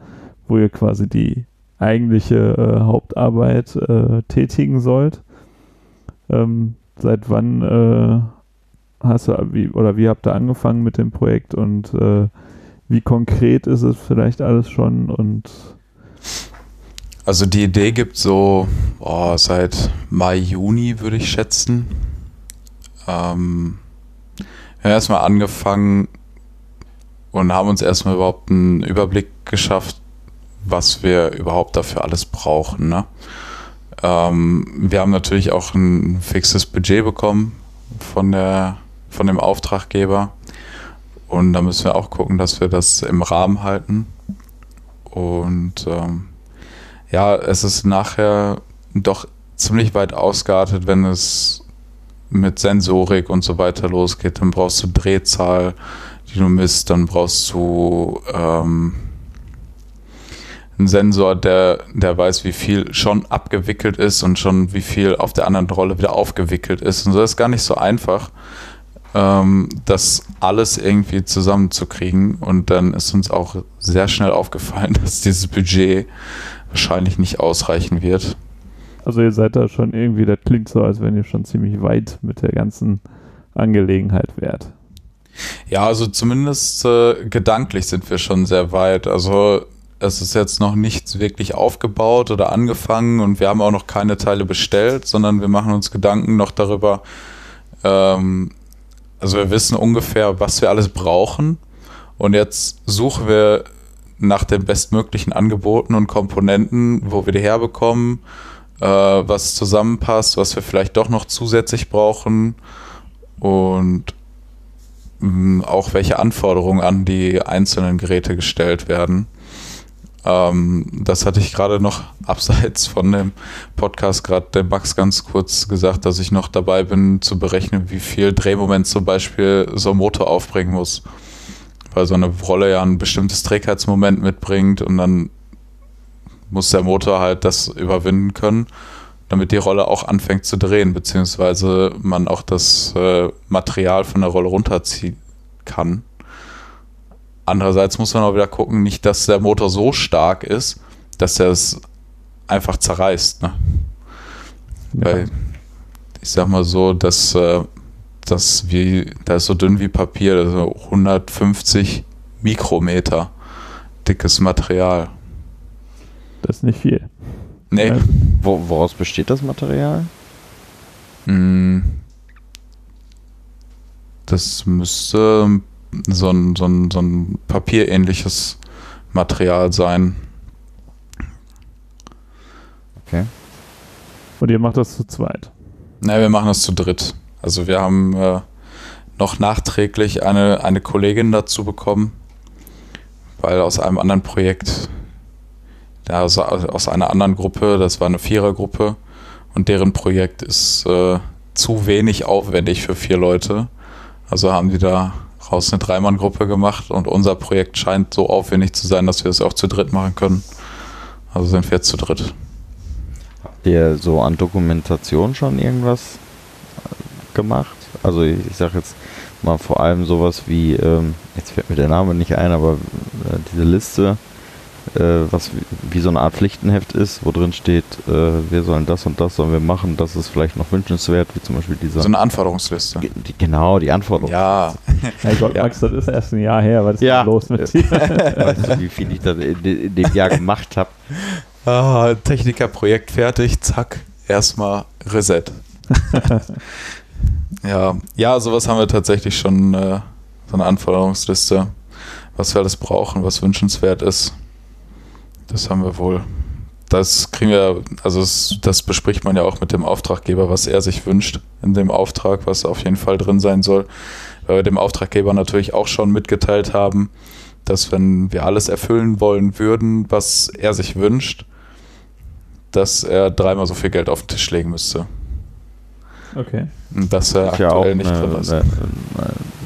A: wo ihr quasi die eigentliche äh, Hauptarbeit äh, tätigen sollt. Ähm, seit wann äh, hast du wie oder wie habt ihr angefangen mit dem Projekt und äh, wie konkret ist es vielleicht alles schon und
B: Also die Idee gibt so oh, seit Mai, Juni, würde ich schätzen. Ähm, wir haben erstmal angefangen und haben uns erstmal überhaupt einen Überblick geschafft, was wir überhaupt dafür alles brauchen. Ne? Ähm, wir haben natürlich auch ein fixes Budget bekommen von, der, von dem Auftraggeber. Und da müssen wir auch gucken, dass wir das im Rahmen halten. Und ähm, ja, es ist nachher doch ziemlich weit ausgeartet, wenn es mit Sensorik und so weiter losgeht. Dann brauchst du Drehzahl, die du misst, dann brauchst du ähm, einen Sensor, der, der weiß, wie viel schon abgewickelt ist und schon wie viel auf der anderen Rolle wieder aufgewickelt ist. Und so ist gar nicht so einfach, ähm, das alles irgendwie zusammenzukriegen. Und dann ist uns auch sehr schnell aufgefallen, (laughs) dass dieses Budget wahrscheinlich nicht ausreichen wird.
A: Also ihr seid da schon irgendwie, das klingt so, als wenn ihr schon ziemlich weit mit der ganzen Angelegenheit wärt.
B: Ja, also zumindest äh, gedanklich sind wir schon sehr weit. Also es ist jetzt noch nichts wirklich aufgebaut oder angefangen und wir haben auch noch keine Teile bestellt, sondern wir machen uns Gedanken noch darüber. Ähm, also wir wissen ungefähr, was wir alles brauchen und jetzt suchen wir nach den bestmöglichen Angeboten und Komponenten, wo wir die herbekommen, äh, was zusammenpasst, was wir vielleicht doch noch zusätzlich brauchen und mh, auch welche Anforderungen an die einzelnen Geräte gestellt werden. Ähm, das hatte ich gerade noch (laughs) abseits von dem Podcast gerade der Max ganz kurz gesagt, dass ich noch dabei bin zu berechnen, wie viel Drehmoment zum Beispiel so ein Motor aufbringen muss. Weil so eine Rolle ja ein bestimmtes Trägheitsmoment mitbringt und dann muss der Motor halt das überwinden können, damit die Rolle auch anfängt zu drehen, beziehungsweise man auch das äh, Material von der Rolle runterziehen kann. Andererseits muss man auch wieder gucken, nicht, dass der Motor so stark ist, dass er es einfach zerreißt. Ne? Ja. Weil ich sag mal so, dass äh, das wie, da ist so dünn wie Papier, also 150 Mikrometer dickes Material.
A: Das ist nicht viel.
C: Nee. Wo, woraus besteht das Material?
B: Hm. Das müsste so ein, so ein, so ein papierähnliches Material sein.
C: Okay.
A: Und ihr macht das zu zweit?
B: Nein, wir machen das zu dritt. Also wir haben äh, noch nachträglich eine, eine Kollegin dazu bekommen, weil aus einem anderen Projekt, aus, aus einer anderen Gruppe, das war eine Vierergruppe und deren Projekt ist äh, zu wenig aufwendig für vier Leute. Also haben die da raus eine Dreimann-Gruppe gemacht und unser Projekt scheint so aufwendig zu sein, dass wir es auch zu dritt machen können. Also sind wir jetzt zu dritt.
C: Habt ihr so an Dokumentation schon irgendwas äh, gemacht? Also ich, ich sag jetzt mal vor allem sowas wie, ähm, jetzt fällt mir der Name nicht ein, aber äh, diese Liste, äh, was wie so eine Art Pflichtenheft ist, wo drin steht, äh, wir sollen das und das sollen wir machen, das ist vielleicht noch wünschenswert, wie zum Beispiel dieser.
B: So eine Anforderungsliste.
C: Die, genau, die Anforderungsliste.
B: Ja. (laughs)
A: Hey Gott, ja. Max, das ist erst ein Jahr her, was ist
C: ja.
A: los mit dir? (laughs)
C: weißt du, wie viel ich das in, in dem Jahr gemacht habe?
B: Ah, Technikerprojekt fertig, zack, erstmal Reset. (laughs) ja, ja, sowas haben wir tatsächlich schon, äh, so eine Anforderungsliste, was wir alles brauchen, was wünschenswert ist. Das haben wir wohl. Das kriegen wir, also das, das, bespricht man ja auch mit dem Auftraggeber, was er sich wünscht in dem Auftrag, was auf jeden Fall drin sein soll. Weil wir dem Auftraggeber natürlich auch schon mitgeteilt haben, dass wenn wir alles erfüllen wollen würden, was er sich wünscht, dass er dreimal so viel Geld auf den Tisch legen müsste.
A: Okay.
B: Und dass er aktuell ja nicht eine, drin ist. Eine,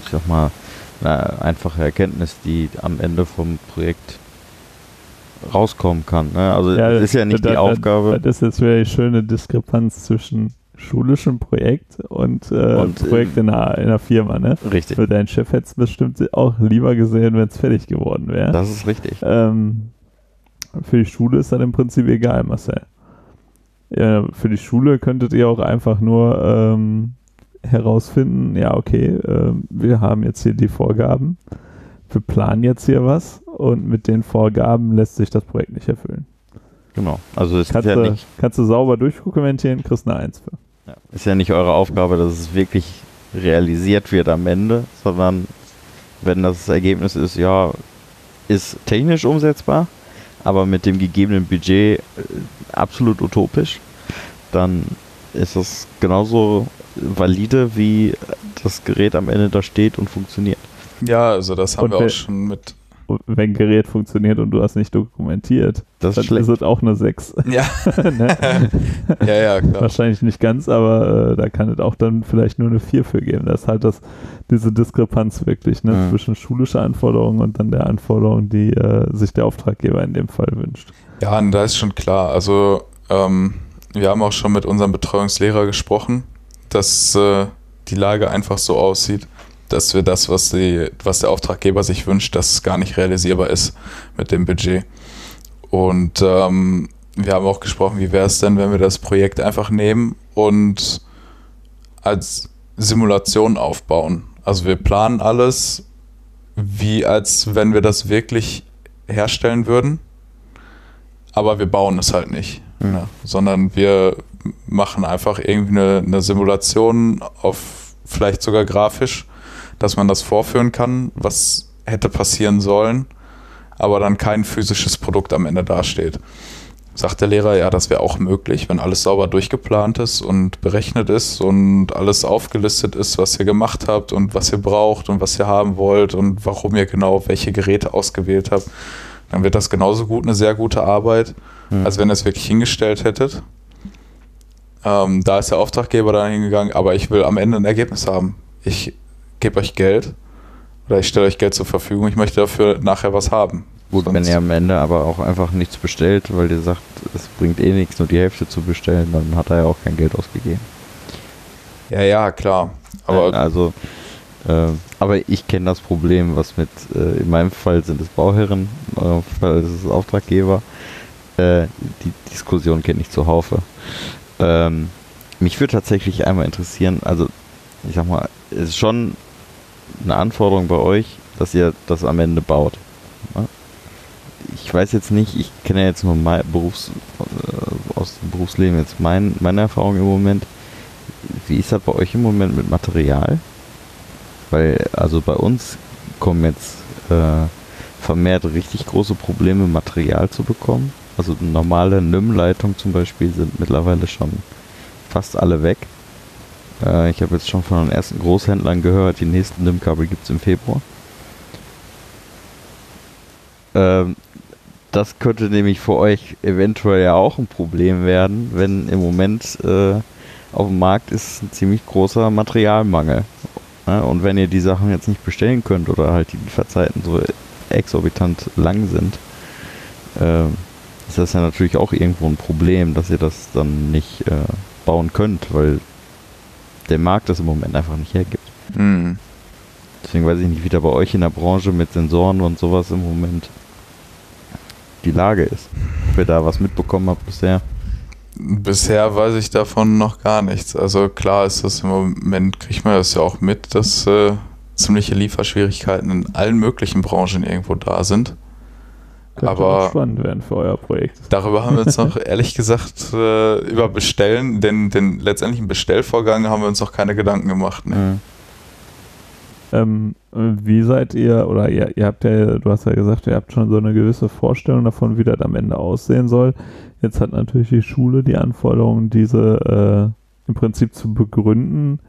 C: ich sag mal, eine einfache Erkenntnis, die am Ende vom Projekt rauskommen kann. Ne? Also ja, das ist ja nicht da, die da, Aufgabe.
A: Das ist jetzt wieder die schöne Diskrepanz zwischen schulischem Projekt und, äh, und äh, Projekt in einer, in einer Firma. Ne?
C: Richtig.
A: Für deinen Chef hätte es bestimmt auch lieber gesehen, wenn es fertig geworden wäre.
C: Das ist richtig.
A: Ähm, für die Schule ist das im Prinzip egal, Marcel. Ja, für die Schule könntet ihr auch einfach nur ähm, herausfinden, ja, okay, äh, wir haben jetzt hier die Vorgaben, wir planen jetzt hier was und mit den Vorgaben lässt sich das Projekt nicht erfüllen.
C: Genau. Also es
A: kannst,
C: ist ja
A: du, nicht, kannst du sauber durchdokumentieren, kriegst eine Eins für.
C: Ja. Ist ja nicht eure Aufgabe, dass es wirklich realisiert wird am Ende, sondern wenn das Ergebnis ist, ja, ist technisch umsetzbar, aber mit dem gegebenen Budget äh, absolut utopisch, dann ist das genauso valide, wie das Gerät am Ende da steht und funktioniert.
B: Ja, also das haben und wir auch schon mit
A: wenn Gerät funktioniert und du hast nicht dokumentiert,
C: das
A: dann ist es auch eine 6.
B: Ja. (laughs) ne? ja, ja, klar.
A: Wahrscheinlich nicht ganz, aber äh, da kann es auch dann vielleicht nur eine 4 für geben. Das ist halt das, diese Diskrepanz wirklich ne, mhm. zwischen schulischer Anforderung und dann der Anforderung, die äh, sich der Auftraggeber in dem Fall wünscht.
B: Ja, und da ist schon klar. Also, ähm, wir haben auch schon mit unserem Betreuungslehrer gesprochen, dass äh, die Lage einfach so aussieht dass wir das, was, die, was der Auftraggeber sich wünscht, dass gar nicht realisierbar ist mit dem Budget. Und ähm, wir haben auch gesprochen, wie wäre es denn, wenn wir das Projekt einfach nehmen und als Simulation aufbauen. Also wir planen alles, wie als wenn wir das wirklich herstellen würden, aber wir bauen es halt nicht, mhm. ne? sondern wir machen einfach irgendwie eine, eine Simulation auf vielleicht sogar grafisch dass man das vorführen kann, was hätte passieren sollen, aber dann kein physisches Produkt am Ende dasteht. Sagt der Lehrer, ja, das wäre auch möglich, wenn alles sauber durchgeplant ist und berechnet ist und alles aufgelistet ist, was ihr gemacht habt und was ihr braucht und was ihr haben wollt und warum ihr genau welche Geräte ausgewählt habt. dann wird das genauso gut eine sehr gute Arbeit,
C: Hm.
B: als wenn ihr es wirklich hingestellt hättet. Ähm, da ist der Auftraggeber dann hingegangen, aber ich will am Ende ein Ergebnis haben. Ich gebe euch Geld oder ich stelle euch Geld zur Verfügung, ich möchte dafür nachher was haben.
C: Gut, wenn
B: Sonst-
C: ihr am Ende aber auch einfach nichts bestellt, weil ihr sagt, es bringt eh nichts, nur die Hälfte zu bestellen, dann hat er ja auch kein Geld ausgegeben.
B: Ja, ja, klar. Aber
C: also, äh, aber ich kenne das Problem, was mit, äh, in meinem Fall sind es Bauherren, in eurem Fall ist es Auftraggeber. Äh, die Diskussion kenne ich zuhaufe. Ähm, mich würde tatsächlich einmal interessieren, also ich sag mal, es ist schon eine Anforderung bei euch, dass ihr das am Ende baut. Ich weiß jetzt nicht, ich kenne ja jetzt nur mein Berufs, äh, aus dem Berufsleben jetzt mein, meine Erfahrung im Moment. Wie ist das bei euch im Moment mit Material? Weil, also bei uns kommen jetzt äh, vermehrt richtig große Probleme, Material zu bekommen. Also normale NIM-Leitungen zum Beispiel sind mittlerweile schon fast alle weg. Äh, ich habe jetzt schon von den ersten Großhändlern gehört, die nächsten NIM-Kabel gibt es im Februar. Ähm, das könnte nämlich für euch eventuell ja auch ein Problem werden, wenn im Moment äh, auf dem Markt ist ein ziemlich großer Materialmangel. Ja, und wenn ihr die Sachen jetzt nicht bestellen könnt oder halt die Lieferzeiten so exorbitant lang sind, äh, ist das ja natürlich auch irgendwo ein Problem, dass ihr das dann nicht äh, bauen könnt, weil der Markt das im Moment einfach nicht hergibt.
B: hm.
C: Deswegen weiß ich nicht, wie da bei euch in der Branche mit Sensoren und sowas im Moment die Lage ist. Ob ihr da was mitbekommen habt bisher.
B: bisher weiß ich davon noch gar nichts. Also klar ist das im Moment, kriegt man das ja auch mit, dass äh, ziemliche Lieferschwierigkeiten in allen möglichen Branchen irgendwo da sind.
A: Könnte
B: Aber-
A: spannend werden für euer Projekt.
B: Darüber haben wir uns (laughs) noch ehrlich gesagt äh, über Bestellen, denn den letztendlichen Bestellvorgang haben wir uns noch keine Gedanken gemacht. Ne?
C: Mhm.
A: Ähm, wie seid ihr, oder ihr, ihr habt ja, du hast ja gesagt, ihr habt schon so eine gewisse Vorstellung davon, wie das am Ende aussehen soll. Jetzt hat natürlich die Schule die Anforderung, diese äh, im Prinzip zu begründen,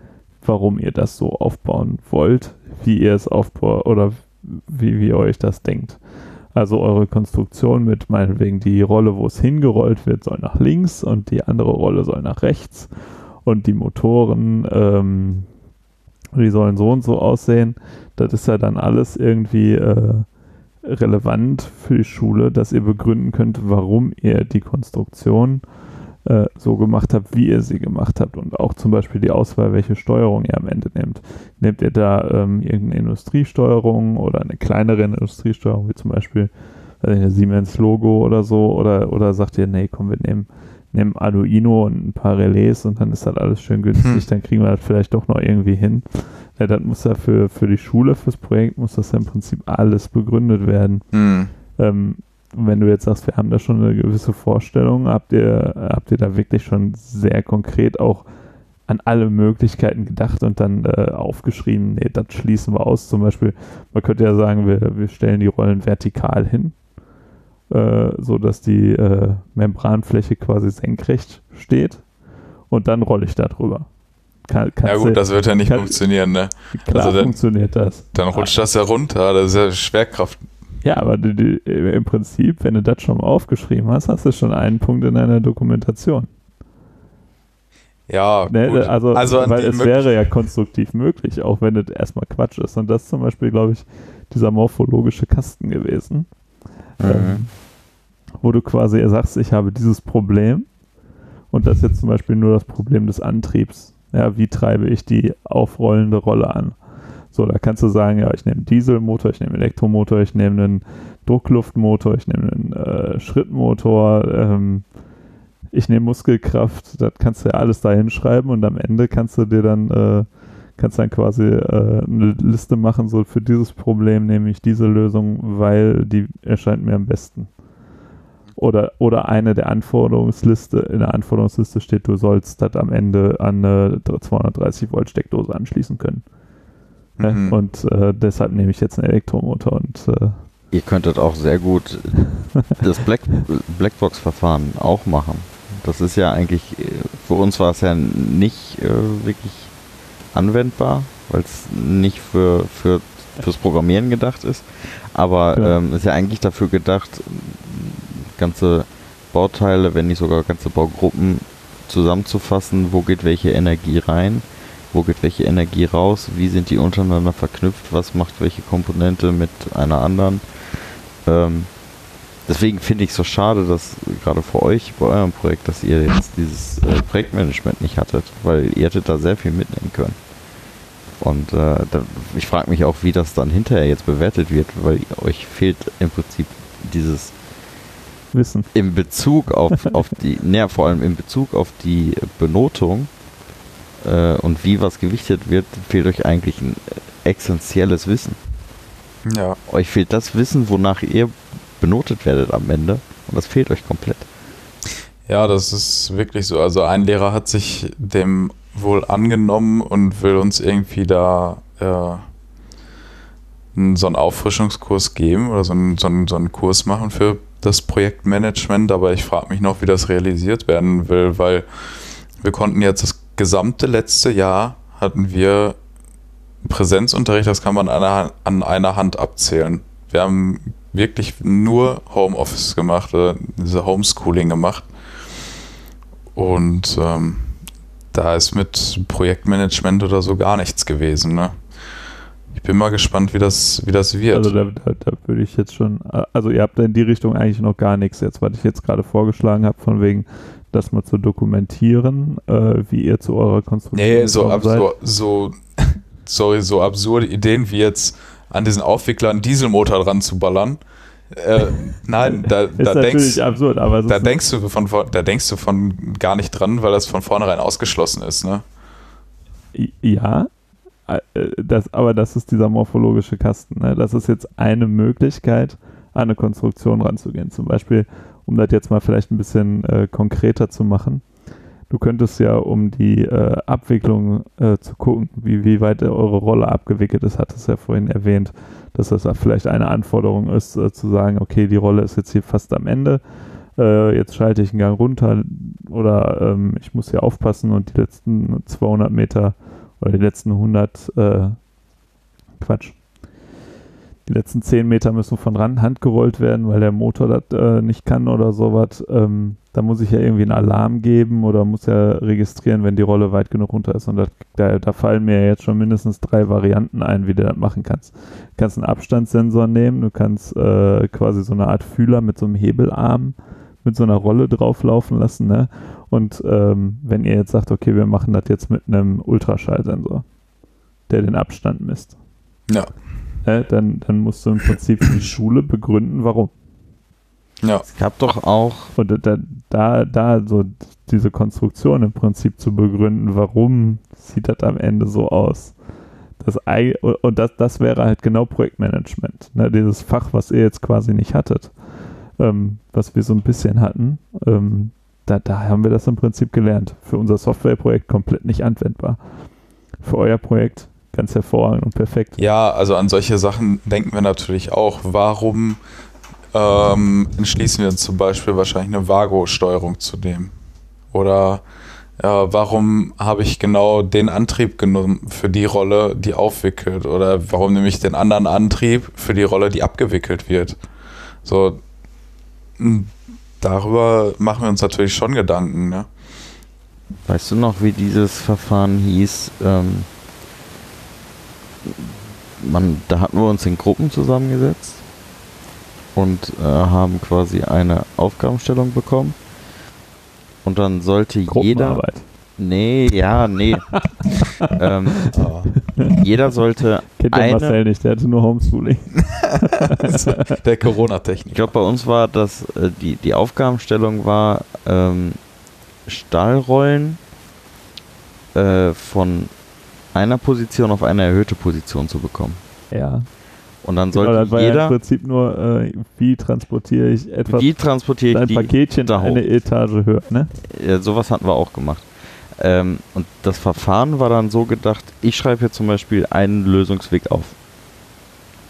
A: warum ihr das so aufbauen wollt, wie ihr es aufbaut oder wie, wie ihr euch das denkt. Also eure Konstruktion mit meinetwegen die Rolle, wo es hingerollt wird, soll nach links und die andere Rolle soll nach rechts und die Motoren, ähm, die sollen so und so aussehen. Das ist ja dann alles irgendwie äh, relevant für die Schule, dass ihr begründen könnt, warum ihr die Konstruktion äh, so gemacht habt, wie ihr sie gemacht habt und auch zum Beispiel die Auswahl, welche Steuerung ihr am Ende nehmt. Nehmt ihr da ähm, irgendeine Industriesteuerung oder eine kleinere Industriesteuerung, wie zum Beispiel nicht, Siemens Logo oder so, oder, oder sagt ihr, nee, komm, wir nehmen nehmen Arduino und ein paar Relais und dann ist das alles schön günstig,
B: Hm.
A: dann kriegen wir das vielleicht doch noch irgendwie hin. Ja, das muss ja für, für die Schule, fürs Projekt, muss das ja im Prinzip alles begründet werden.
B: Hm.
A: Ähm, wenn du jetzt sagst, wir haben da schon eine gewisse Vorstellung, habt ihr, habt ihr da wirklich schon sehr konkret auch an alle Möglichkeiten gedacht und dann äh, aufgeschrieben, nee, das schließen wir aus. Zum Beispiel, man könnte ja sagen, wir, wir stellen die Rollen vertikal hin, äh, so dass die äh, Membranfläche quasi senkrecht steht und dann rolle ich da drüber. Kann,
B: Ja gut, das wird ja nicht
A: kann-
B: funktionieren, ne?
A: klar
B: also dann-
A: funktioniert das.
B: Dann rutscht das ja runter, das ist ja Schwerkraft.
A: Ja, aber die, die, im Prinzip, wenn du das schon mal aufgeschrieben hast, hast du schon einen Punkt in deiner Dokumentation.
B: Ja,
A: Ne?
B: gut.
A: Also,
B: Also
A: weil es wäre ja konstruktiv möglich, auch wenn das erstmal Quatsch ist. Und das ist zum Beispiel, glaube ich, dieser morphologische Kasten gewesen,
C: Mhm.
A: ähm, wo du quasi sagst, ich habe dieses Problem und das ist jetzt zum Beispiel nur das Problem des Antriebs. Ja, wie treibe ich die aufrollende Rolle an? So, da kannst du sagen, ja, ich nehme einen Dieselmotor, ich nehme einen Elektromotor, ich nehme einen Druckluftmotor, ich nehme einen äh, Schrittmotor, ähm, ich nehme Muskelkraft, das kannst du ja alles da hinschreiben und am Ende kannst du dir dann, äh, kannst dann quasi äh, eine Liste machen, so für dieses Problem nehme ich diese Lösung, weil die erscheint mir am besten. Oder, oder eine der Anforderungsliste, in der Anforderungsliste steht, du sollst das am Ende an eine 230 Volt Steckdose anschließen können. Ne?
B: Mhm.
A: Und äh, deshalb nehme ich jetzt einen Elektromotor und äh,
C: Ihr könntet auch sehr gut (laughs) das Black, Blackbox-Verfahren auch machen. Das ist ja eigentlich, äh, für uns war es ja nicht äh, wirklich anwendbar, weil es nicht für, für fürs Programmieren gedacht ist. Aber
A: Genau.
C: ähm, ist ja eigentlich dafür gedacht, ganze Bauteile, wenn nicht sogar ganze Baugruppen zusammenzufassen, wo geht welche Energie rein, wo geht welche Energie raus, wie sind die untereinander verknüpft, was macht welche Komponente mit einer anderen. Ähm, deswegen finde ich es so schade, dass gerade für euch bei eurem Projekt, dass ihr jetzt dieses äh, Projektmanagement nicht hattet, weil ihr hättet da sehr viel mitnehmen können. Und äh, da, ich frage mich auch, wie das dann hinterher jetzt bewertet wird, weil euch fehlt im Prinzip dieses
A: Wissen.
C: in Bezug auf, auf die, (laughs) naja, vor allem in Bezug auf die Benotung äh, und wie was gewichtet wird, fehlt euch eigentlich ein essentielles Wissen.
B: Ja.
C: Euch fehlt das Wissen, wonach ihr benotet werdet am Ende und das fehlt euch komplett.
B: Ja, das ist wirklich so. Also ein Lehrer hat sich dem wohl angenommen und will uns irgendwie da äh, so einen Auffrischungskurs geben oder so einen, so, einen, so einen Kurs machen für das Projektmanagement. Aber ich frage mich noch, wie das realisiert werden will, weil wir konnten jetzt das gesamte letzte Jahr hatten wir Präsenzunterricht, das kann man an einer, an einer Hand abzählen. Wir haben wirklich nur Homeoffice gemacht, oder diese Homeschooling gemacht. Und ähm, da ist mit Projektmanagement oder so gar nichts gewesen. Ne? Ich bin mal gespannt, wie das, wie das wird.
A: Also da, da, da würde ich jetzt schon, also ihr habt in die Richtung eigentlich noch gar nichts jetzt, was ich jetzt gerade vorgeschlagen habe, von wegen das mal zu dokumentieren, äh, wie ihr zu eurer Konstruktion
B: nee, so,
A: gekommen
B: ab,
A: seid.
B: so, so, sorry, so absurde Ideen wie jetzt an diesen Aufwickler einen Dieselmotor dran zu ballern. Äh, nein, da, (laughs) da denkst
A: absurd,
B: da denkst du von da denkst du von gar nicht dran, weil das von vornherein ausgeschlossen ist, ne?
A: ja, äh, das, aber das ist dieser morphologische Kasten. Ne? Das ist jetzt eine Möglichkeit, an eine Konstruktion ranzugehen. Zum Beispiel, um das jetzt mal vielleicht ein bisschen äh, konkreter zu machen. Du könntest ja, um die äh, Abwicklung äh, zu gucken, wie, wie weit eure Rolle abgewickelt ist, hat es ja vorhin erwähnt, dass das vielleicht eine Anforderung ist, äh, zu sagen, okay, die Rolle ist jetzt hier fast am Ende, äh, jetzt schalte ich einen Gang runter oder ähm, ich muss hier aufpassen und die letzten 200 Meter oder die letzten 100, äh, Quatsch, die letzten 10 Meter müssen von ran gerollt werden, weil der Motor das äh, nicht kann oder sowas. Ähm, da muss ich ja irgendwie einen Alarm geben oder muss ja registrieren, wenn die Rolle weit genug runter ist. Und das, da, da fallen mir jetzt schon mindestens drei Varianten ein, wie du das machen kannst. Du kannst einen Abstandssensor nehmen, du kannst äh, quasi so eine Art Fühler mit so einem Hebelarm mit so einer Rolle drauflaufen lassen. Ne? Und ähm, wenn ihr jetzt sagt, okay, wir machen das jetzt mit einem Ultraschallsensor, der den Abstand misst,
B: Ja.
A: Äh, dann, dann musst du im Prinzip für die Schule begründen, warum.
B: Ja.
C: Es gab doch auch,
A: Und da, da, da so diese Konstruktion im Prinzip zu begründen, warum sieht das am Ende so aus. Das, und das, das wäre halt genau Projektmanagement. Ne? Dieses Fach, was ihr jetzt quasi nicht hattet, ähm, was wir so ein bisschen hatten, ähm, da, da haben wir das im Prinzip gelernt. Für unser Softwareprojekt komplett nicht anwendbar. Für euer Projekt ganz hervorragend und perfekt.
B: Ja, also an solche Sachen denken wir natürlich auch. Warum ähm, entschließen wir uns zum Beispiel wahrscheinlich eine Vago-Steuerung zu nehmen? Oder ja, warum habe ich genau den Antrieb genommen für die Rolle, die aufwickelt? Oder warum nehme ich den anderen Antrieb für die Rolle, die abgewickelt wird? So, m, darüber machen wir uns natürlich schon Gedanken, ne?
C: weißt du noch, wie dieses Verfahren hieß? Ähm, man, da hatten wir uns in Gruppen zusammengesetzt und äh, haben quasi eine Aufgabenstellung bekommen. Und dann sollte jeder. Nee, ja, nee. (laughs) ähm,
B: Ah.
C: jeder sollte
A: Kennt der
C: eine.
A: Marcel nicht, der hatte nur Homeschooling. (laughs)
B: Der Corona-Technik.
C: Ich glaube, bei uns war das, äh, die, die Aufgabenstellung war, ähm, Stahlrollen äh, von einer Position auf eine erhöhte Position zu bekommen.
A: Ja.
C: Und dann
A: Genau,
C: sollte
A: das war ja im
C: jeder,
A: Prinzip nur, äh, wie transportiere ich etwas,
C: wie transportiere
A: ein
C: ich die,
A: Paketchen
C: da hoch?
A: eine Etage höher, ne?
C: Ja, sowas hatten wir auch gemacht. Ähm, und das Verfahren war dann so gedacht, ich schreibe hier zum Beispiel einen Lösungsweg auf.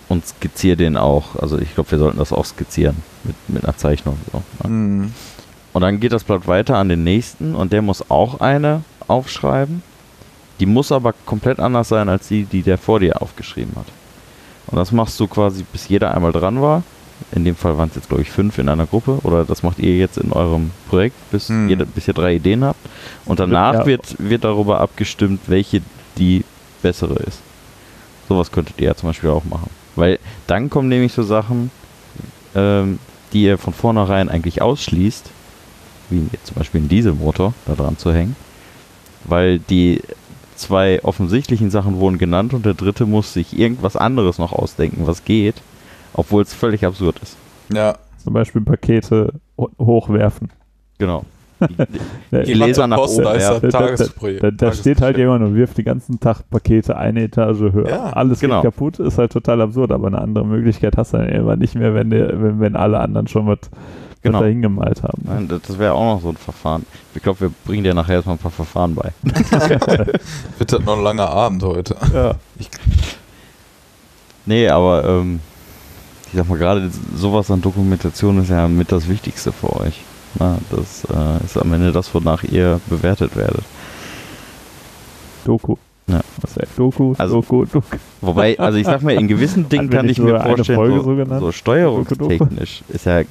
C: Und skizziere den auch. Also ich glaube, wir sollten das auch skizzieren mit, mit einer Zeichnung. So, ne?
B: Mhm.
C: Und dann geht das Blatt weiter an den nächsten und der muss auch eine aufschreiben. Die muss aber komplett anders sein als die, die der vor dir aufgeschrieben hat. Und das machst du quasi, bis jeder einmal dran war. In dem Fall waren es jetzt, glaube ich, fünf in einer Gruppe. Oder das macht ihr jetzt in eurem Projekt, bis,
B: Hm.
C: jeder, bis ihr drei Ideen habt. Und danach
A: Ja.
C: wird, wird darüber abgestimmt, welche die bessere ist. Sowas könntet ihr ja zum Beispiel auch machen. Weil dann kommen nämlich so Sachen, ähm, die ihr von vornherein eigentlich ausschließt, wie jetzt zum Beispiel einen Dieselmotor da dran zu hängen, weil die zwei offensichtlichen Sachen wurden genannt und der dritte muss sich irgendwas anderes noch ausdenken, was geht, obwohl es völlig absurd ist.
B: Ja.
A: Zum Beispiel Pakete ho- hochwerfen.
C: Genau. (laughs)
A: Der-
C: Die Leser nach oben
A: werfen.
B: Tagesprojekt.
A: Da, da steht halt jemand und wirft den ganzen Tag Pakete eine Etage höher.
B: Ja,
A: Alles
C: genau.
A: geht kaputt, ist halt total absurd, aber eine andere Möglichkeit hast du dann irgendwann nicht mehr, wenn, der, wenn, wenn alle anderen schon was,
C: Genau.
A: da hingemalt haben.
C: Nein, das, wäre auch noch so ein Verfahren. Ich glaube, wir bringen dir nachher erstmal ein paar Verfahren bei. (laughs)
B: Wird das noch ein langer Abend heute.
A: Ja.
C: Nee, aber ähm, ich sag mal, gerade sowas an Dokumentation ist ja mit das Wichtigste für euch. Na, das äh, ist am Ende das, wonach ihr bewertet werdet.
A: Doku.
C: Ja.
A: Was ist Doku,
C: Also-
A: Doku, Doku.
C: Wobei, also ich sag mal, in gewissen (laughs) Dingen kann ich mir vorstellen, so,
A: so
C: steuerungstechnisch ist ja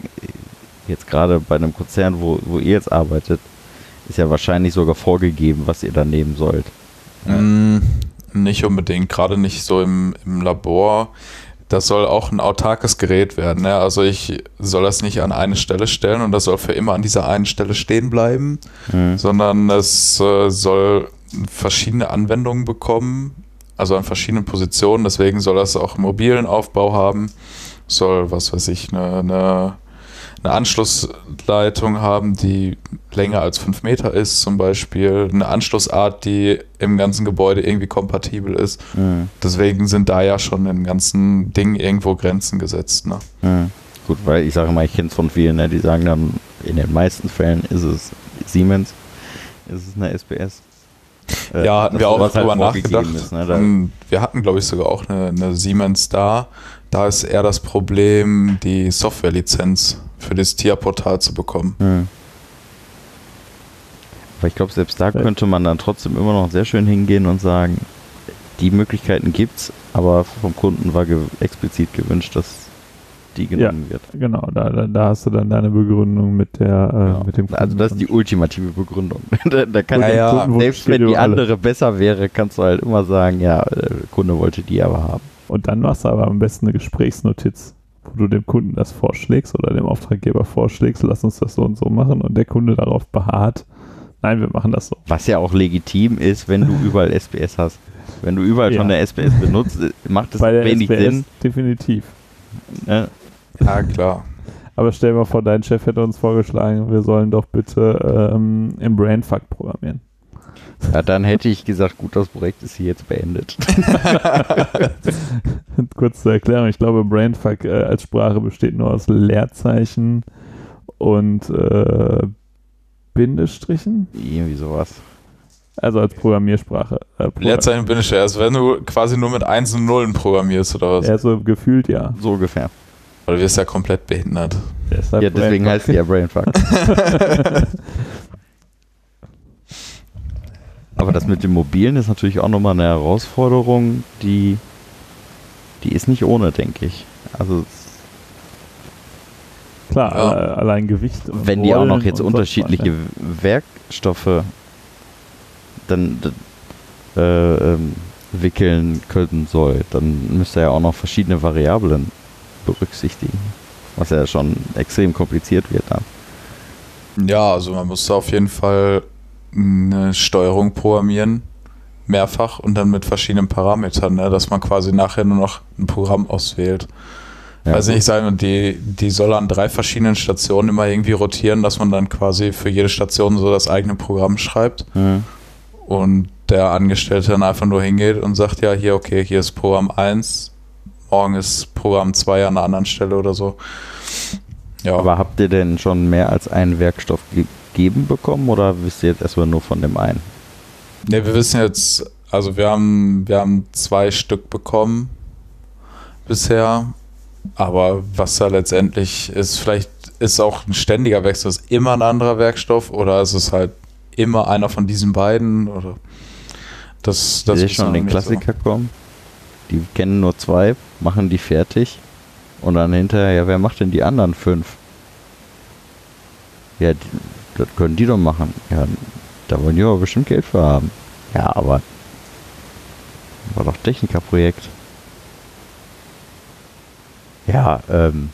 C: jetzt gerade bei einem Konzern, wo, wo ihr jetzt arbeitet, ist ja wahrscheinlich sogar vorgegeben, was ihr da nehmen sollt.
B: Mm, nicht unbedingt, gerade nicht so im, im Labor. Das soll auch ein autarkes Gerät werden. Ne? Also ich soll das nicht an eine Stelle stellen und das soll für immer an dieser einen Stelle stehen bleiben,
C: Mhm.
B: sondern es äh, soll verschiedene Anwendungen bekommen, also an verschiedenen Positionen. Deswegen soll das auch einen mobilen Aufbau haben, soll, was weiß ich, eine, eine, eine Anschlussleitung haben, die länger als fünf Meter ist, zum Beispiel. Eine Anschlussart, die im ganzen Gebäude irgendwie kompatibel ist.
C: Mhm.
B: Deswegen sind da ja schon im ganzen Ding irgendwo Grenzen gesetzt. Ne?
C: Mhm. Gut, weil ich sage mal, ich kenne es von vielen, ne, die sagen dann, in den meisten Fällen ist es Siemens, ist es eine SPS. Äh,
B: ja, hatten wir auch
C: halt
B: drüber
C: vorgegeben
B: nachgedacht.
C: Ist, ne,
B: wir hatten, glaube ich, sogar auch eine, eine Siemens da. Da ist eher das Problem, die Softwarelizenz für das TIA-Portal zu bekommen.
C: Hm. Aber ich glaube, selbst da
A: Ja.
C: könnte man dann trotzdem immer noch sehr schön hingehen und sagen, die Möglichkeiten gibt's, aber vom Kunden war ge explizit gewünscht, dass die genommen wird.
A: Genau, da, da, da hast du dann deine Begründung mit der äh,
C: Ja.
A: mit dem
C: also das ist die ultimative Begründung. (laughs) da, da kann
B: Ja, ja.
C: Kunden, selbst wenn die andere besser wäre, kannst du halt immer sagen, ja, der Kunde wollte die aber haben.
A: Und dann machst du aber am besten eine Gesprächsnotiz, wo du dem Kunden das vorschlägst oder dem Auftraggeber vorschlägst, lass uns das so und so machen und der Kunde darauf beharrt, nein, wir machen das so.
C: Was ja auch legitim ist, wenn du überall SPS hast. Wenn du überall
A: Ja.
C: schon eine SPS benutzt, äh, macht es wenig
A: SPS
C: Sinn.
A: definitiv.
C: Ne?
B: Ja, klar.
A: Aber stell dir mal vor, dein Chef hätte uns vorgeschlagen, wir sollen doch bitte ähm, im Brainfuck programmieren.
C: Ja, dann hätte ich gesagt, gut, das Projekt ist hier jetzt beendet. (laughs)
A: Kurz zur Erklärung, ich glaube, Brainfuck äh, als Sprache besteht nur aus Leerzeichen und äh, Bindestrichen,
C: Irgendwie sowas.
A: also als Programmiersprache. Äh, Program-
B: Leerzeichen bin ich erst, wenn du quasi nur mit Eins und Nullen programmierst oder was.
A: Ja, so gefühlt ja.
C: So ungefähr.
B: Weil du wirst ja komplett behindert.
A: Deshalb
C: Ja, deswegen heißt die ja (laughs) Brainfuck. (laughs) Aber das mit dem Mobilen ist natürlich auch nochmal eine Herausforderung, die, die ist nicht ohne, denke ich. Also
A: Klar,
B: Ja.
A: alle- allein Gewicht. und
C: wenn die auch noch jetzt unterschiedliche
A: was,
C: Werkstoffe dann äh, ähm, wickeln können soll, dann müsste er ja auch noch verschiedene Variablen berücksichtigen. Was ja schon extrem kompliziert wird dann.
B: Ja, also man muss da auf jeden Fall eine Steuerung programmieren, mehrfach und dann mit verschiedenen Parametern, ne, dass man quasi nachher nur noch ein Programm auswählt.
C: Ja.
B: Also ich sage, die, die soll an drei verschiedenen Stationen immer irgendwie rotieren, dass man dann quasi für jede Station so das eigene Programm schreibt
C: Mhm.
B: und der Angestellte dann einfach nur hingeht und sagt, ja, hier, okay, hier ist Programm 1, morgen ist Programm 2 an einer anderen Stelle oder so. Ja,
C: Aber habt ihr denn schon mehr als einen Werkstoff gegeben bekommen oder wisst ihr jetzt erstmal nur von dem einen?
B: Ne, wir wissen jetzt, also wir haben, wir haben zwei Stück bekommen bisher, aber was da letztendlich ist, vielleicht ist auch ein ständiger Wechsel, ist immer ein anderer Werkstoff oder ist es halt immer einer von diesen beiden oder das, das
C: ist schon den
B: nicht so.
C: Klassiker kommen. Die kennen nur zwei, machen die fertig und dann hinterher, ja, wer macht denn die anderen fünf? Ja, das können die doch machen. Ja, da wollen die aber bestimmt Geld für haben. Ja, aber war doch Technikerprojekt. Ja, ähm.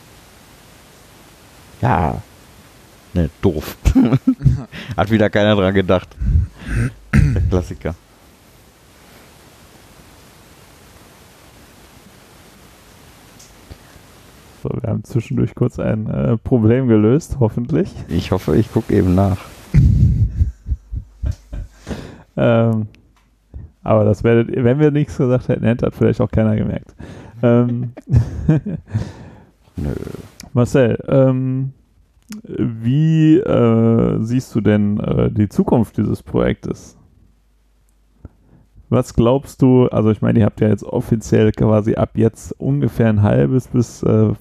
C: Ja. Ne, doof. (laughs) Hat wieder keiner dran gedacht. Der Klassiker.
A: Wir haben zwischendurch kurz ein äh, Problem gelöst, hoffentlich.
C: Ich hoffe, ich gucke eben nach. (laughs)
A: Ähm, aber das werdet wenn wir nichts gesagt hätten, hätte das vielleicht auch keiner gemerkt. Ähm, (laughs)
C: Nö.
A: Marcel, ähm, wie äh, siehst du denn äh, die Zukunft dieses Projektes? Was glaubst du, also ich meine, ihr habt ja jetzt offiziell quasi ab jetzt ungefähr ein halbes bis äh,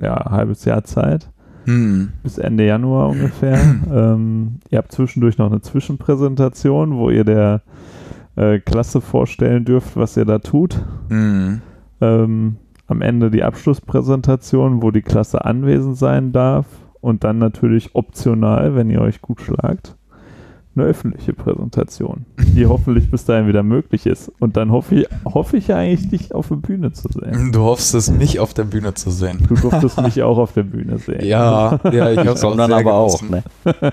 A: ja, halbes Jahr Zeit,
B: Hm.
A: bis Ende Januar ungefähr. (clears throat) ähm, ihr habt zwischendurch noch eine Zwischenpräsentation, wo ihr der äh, Klasse vorstellen dürft, was ihr da tut.
B: Hm.
A: Ähm, am Ende die Abschlusspräsentation, wo die Klasse anwesend sein darf. Und dann natürlich optional, wenn ihr euch gut schlagt, eine öffentliche Präsentation, die (laughs) hoffentlich bis dahin wieder möglich ist. Und dann hoffe ich, hoffe ich eigentlich, dich auf der Bühne zu sehen.
B: Du hoffst es, mich auf der Bühne zu sehen.
A: Du durftest mich auch auf der Bühne sehen.
B: Ja, ja, ich hab's auch
C: Kommt dann
B: sehr
C: aber auch,
B: genossen.
C: ne?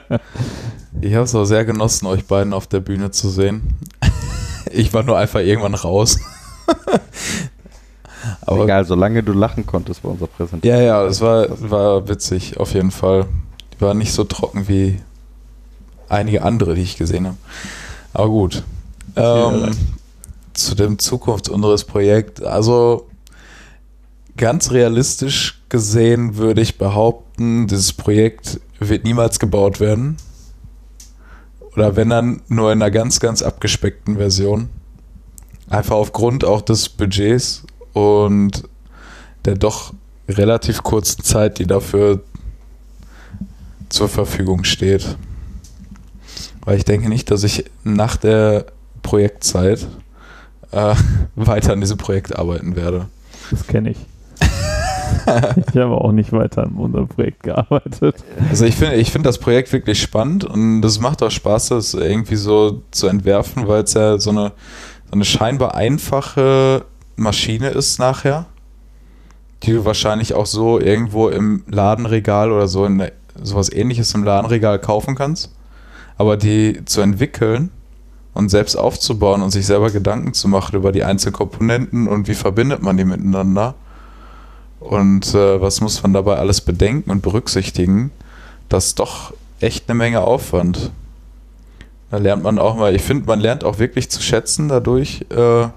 B: Ich habe es auch sehr genossen, euch beiden auf der Bühne zu sehen. Ich war nur einfach irgendwann raus. (laughs) Aber
C: Egal, solange du lachen konntest bei unserer Präsentation.
B: ja, ja, es war, war witzig, auf jeden Fall. Die war nicht so trocken wie einige andere, die ich gesehen habe. Aber gut. Ähm, zu dem Zukunft unseres Projekts. Also ganz realistisch gesehen würde ich behaupten, dieses Projekt wird niemals gebaut werden. Oder wenn dann nur in einer ganz, ganz abgespeckten Version. Einfach aufgrund auch des Budgets und der doch relativ kurzen Zeit, die dafür zur Verfügung steht. Weil ich denke nicht, dass ich nach der Projektzeit äh, (laughs) weiter an diesem Projekt arbeiten werde.
A: Das kenne ich. (laughs) ich habe auch nicht weiter an unserem Projekt gearbeitet.
B: Also ich finde ich finde das Projekt wirklich spannend und es macht auch Spaß, das irgendwie so zu entwerfen, weil es ja so eine, so eine scheinbar einfache Maschine ist nachher, die du wahrscheinlich auch so irgendwo im Ladenregal oder so in sowas ähnliches im Ladenregal kaufen kannst. Aber die zu entwickeln und selbst aufzubauen und sich selber Gedanken zu machen über die einzelnen Komponenten und wie verbindet man die miteinander und äh, was muss man dabei alles bedenken und berücksichtigen, das ist doch echt eine Menge Aufwand. Da lernt man auch mal, ich finde, man lernt auch wirklich zu schätzen dadurch, äh,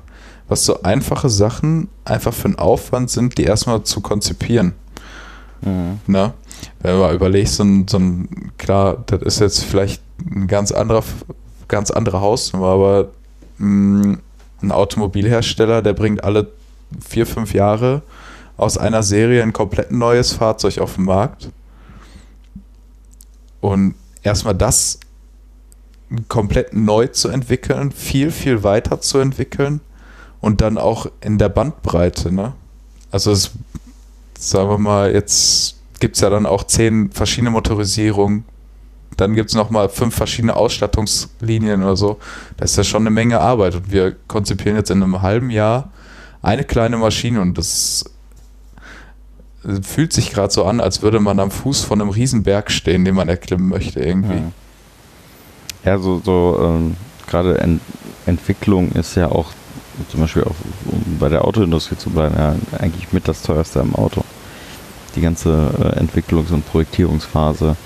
B: was so einfache Sachen einfach für einen Aufwand sind, die erstmal zu konzipieren.
C: Mhm.
B: Ne? Wenn du mal überlegst, so ein, so ein, klar, das ist jetzt vielleicht ein ganz anderer, ganz andere Hausnummer, aber mh, ein Automobilhersteller, der bringt alle vier, fünf Jahre aus einer Serie ein komplett neues Fahrzeug auf den Markt. Und erstmal das komplett neu zu entwickeln, viel, viel weiter zu entwickeln und dann auch in der Bandbreite. Ne? Also es, sagen wir mal, jetzt gibt es ja dann auch zehn verschiedene Motorisierungen. Dann gibt es nochmal fünf verschiedene Ausstattungslinien oder so. Das ist ja schon eine Menge Arbeit. Und wir konzipieren jetzt in einem halben Jahr eine kleine Maschine und das fühlt sich gerade so an, als würde man am Fuß von einem Riesenberg stehen, den man erklimmen möchte irgendwie.
C: Ja, ja so, so ähm, gerade Ent Entwicklung ist ja auch zum Beispiel auch, um bei der Autoindustrie zu bleiben, ja, eigentlich mit das teuerste im Auto. Die ganze äh, Entwicklungs- und Projektierungsphase,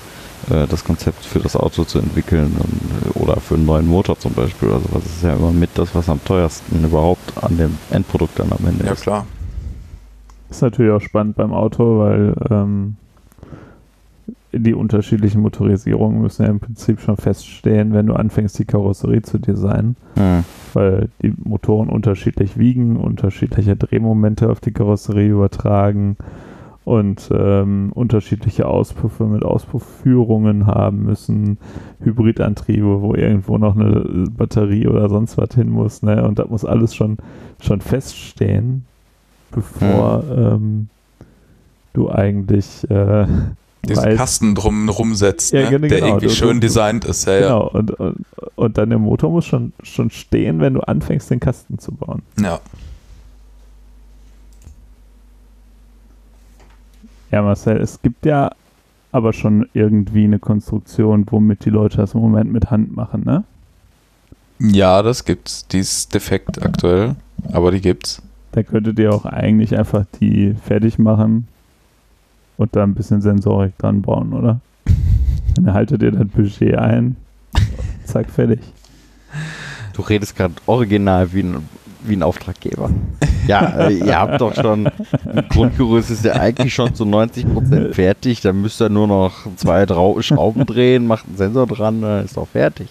C: äh, das Konzept für das Auto zu entwickeln und, äh, oder für einen neuen Motor zum Beispiel oder sowas, ist ja immer mit das, was am teuersten überhaupt an dem Endprodukt dann am Ende
B: Ja,
C: ist.
B: klar.
A: Ist natürlich auch spannend beim Auto, weil ähm, die unterschiedlichen Motorisierungen müssen ja im Prinzip schon feststehen, wenn du anfängst, die Karosserie zu designen,
C: Hm.
A: weil die Motoren unterschiedlich wiegen, unterschiedliche Drehmomente auf die Karosserie übertragen und ähm, unterschiedliche Auspuffe mit Auspuffführungen haben müssen, Hybridantriebe, wo irgendwo noch eine Batterie oder sonst was hin muss, ne? Und das muss alles schon, schon feststehen, bevor ähm, du eigentlich äh,
B: Diesen
A: weißt-
B: Kasten drum rumsetzt,
A: Ja,
B: ne?
A: genau,
B: der irgendwie schön
A: du-
B: designt ist. Ja, ja.
A: Genau, und, und, und dann der Motor muss schon, schon stehen, wenn du anfängst, den Kasten zu bauen.
B: ja.
A: Ja, Marcel, es gibt ja aber schon irgendwie eine Konstruktion, womit die Leute das im Moment mit Hand machen, ne?
B: Ja, das gibt's. Die ist defekt aktuell, aber die gibt's.
A: Da könntet ihr auch eigentlich einfach die fertig machen und da ein bisschen Sensorik dran bauen, oder? (laughs) Dann haltet ihr das Budget ein, zack, fertig.
C: Du redest gerade original wie ein, wie ein Auftraggeber. Ja, äh, ihr habt doch schon, Grundgerüst ist ja eigentlich schon zu 90% fertig, dann müsst ihr nur noch zwei Drau Schrauben drehen, macht einen Sensor dran, dann ist auch fertig.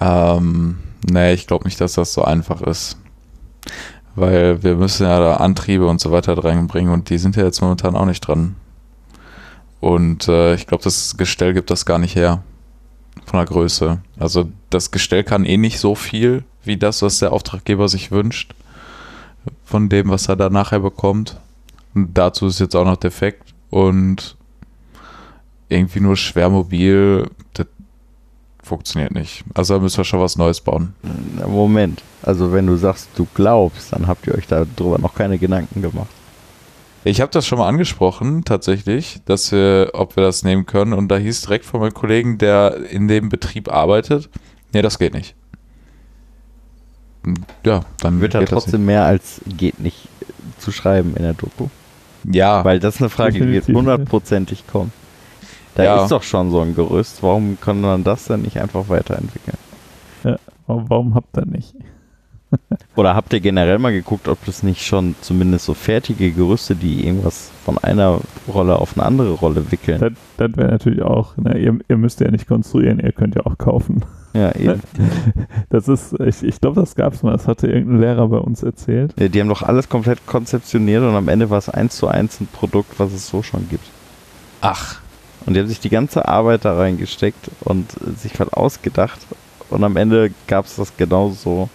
B: Ähm, nee, ich glaube nicht, dass das so einfach ist. Weil wir müssen ja da Antriebe und so weiter reinbringen und die sind ja jetzt momentan auch nicht dran. Und äh, ich glaube, das Gestell gibt das gar nicht her. Von der Größe. Also das Gestell kann eh nicht so viel wie das, was der Auftraggeber sich wünscht. Von dem, was er da nachher bekommt. Und dazu ist jetzt auch noch defekt und irgendwie nur schwermobil, das funktioniert nicht. Also da müssen wir schon was Neues bauen.
C: Moment, also wenn du sagst, du glaubst, dann habt ihr euch darüber noch keine Gedanken gemacht.
B: Ich habe das schon mal angesprochen, tatsächlich, dass wir, ob wir das nehmen können. Und da hieß direkt von meinem Kollegen, der in dem Betrieb arbeitet, nee, das geht nicht. Ja, dann
C: Wird da
B: das
C: trotzdem mehr als geht nicht äh, zu schreiben in der Doku?
B: Ja,
C: Weil das ist eine Frage, die
A: ja.
C: hundertprozentig kommen. Da
B: Ja.
C: ist doch schon so ein Gerüst. Warum kann man das dann nicht einfach weiterentwickeln?
A: Warum, warum habt ihr nicht? (laughs)
C: Oder habt ihr generell mal geguckt, ob das nicht schon zumindest so fertige Gerüste, die irgendwas von einer Rolle auf eine andere Rolle wickeln?
A: Das, das wäre natürlich auch, ne, ihr, ihr müsst ja nicht konstruieren, ihr könnt ja auch kaufen.
C: Ja, eben. (laughs)
A: Das ist, ich, ich glaube, das gab es mal, das hatte irgendein Lehrer bei uns erzählt.
C: Ja, Die haben doch alles komplett konzeptioniert und am Ende war es eins zu eins ein Produkt, was es so schon gibt.
B: ach,
C: Und die haben sich die ganze Arbeit da reingesteckt und sich was ausgedacht. Und am Ende gab es das genauso,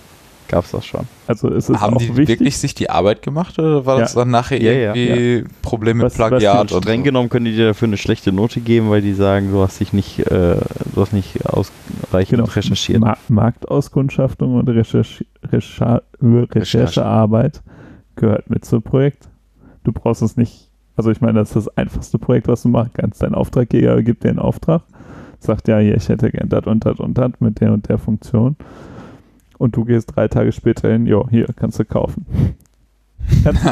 C: gab es das schon.
A: Also es ist
B: haben
A: auch
B: die
A: wichtig,
B: wirklich sich die Arbeit gemacht oder war das
A: Ja.
B: dann nachher
C: Ja, ja,
B: irgendwie Problem mit
A: Was- was
B: Plagiat?
A: die
B: und
C: Streng
B: so?
C: genommen können die dir dafür eine schlechte Note geben, weil die sagen, du hast dich nicht, äh, du hast nicht ausreichend
A: genau,
C: recherchiert.
A: Ma Marktauskundschaftung und Recherche Recher Recherchearbeit gehört mit zum Projekt. Du brauchst es nicht, also ich meine, das ist das einfachste Projekt, was du machen kannst. Dein Auftraggeber gibt dir einen Auftrag, sagt ja, hier, ich hätte gern das und das und das mit der und der Funktion. Und du gehst drei Tage später hin, jo, hier, kannst du kaufen. (laughs) Kannst,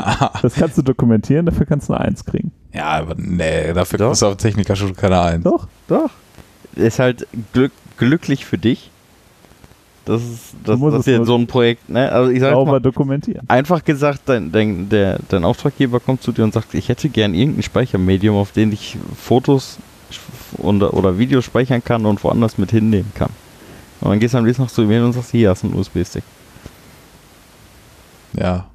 A: das kannst du dokumentieren, dafür kannst du eine Eins kriegen.
B: ja, aber nee, dafür
C: Doch.
B: kriegst du auf Technikerschule keine ein.
A: Doch,
C: Doch. Ist halt glück, glücklich für dich. Das ist, das, das jetzt so ein Projekt, ne? Also ich sag
A: sauber
C: mal,
A: dokumentieren.
C: einfach gesagt, dein, dein, der, dein Auftraggeber kommt zu dir und sagt, ich hätte gern irgendein Speichermedium, auf dem ich Fotos und, oder Videos speichern kann und woanders mit hinnehmen kann. Und dann gehst du am nächsten Tag zu mir und sagst, hier hast du einen USB-Stick.
B: Ja.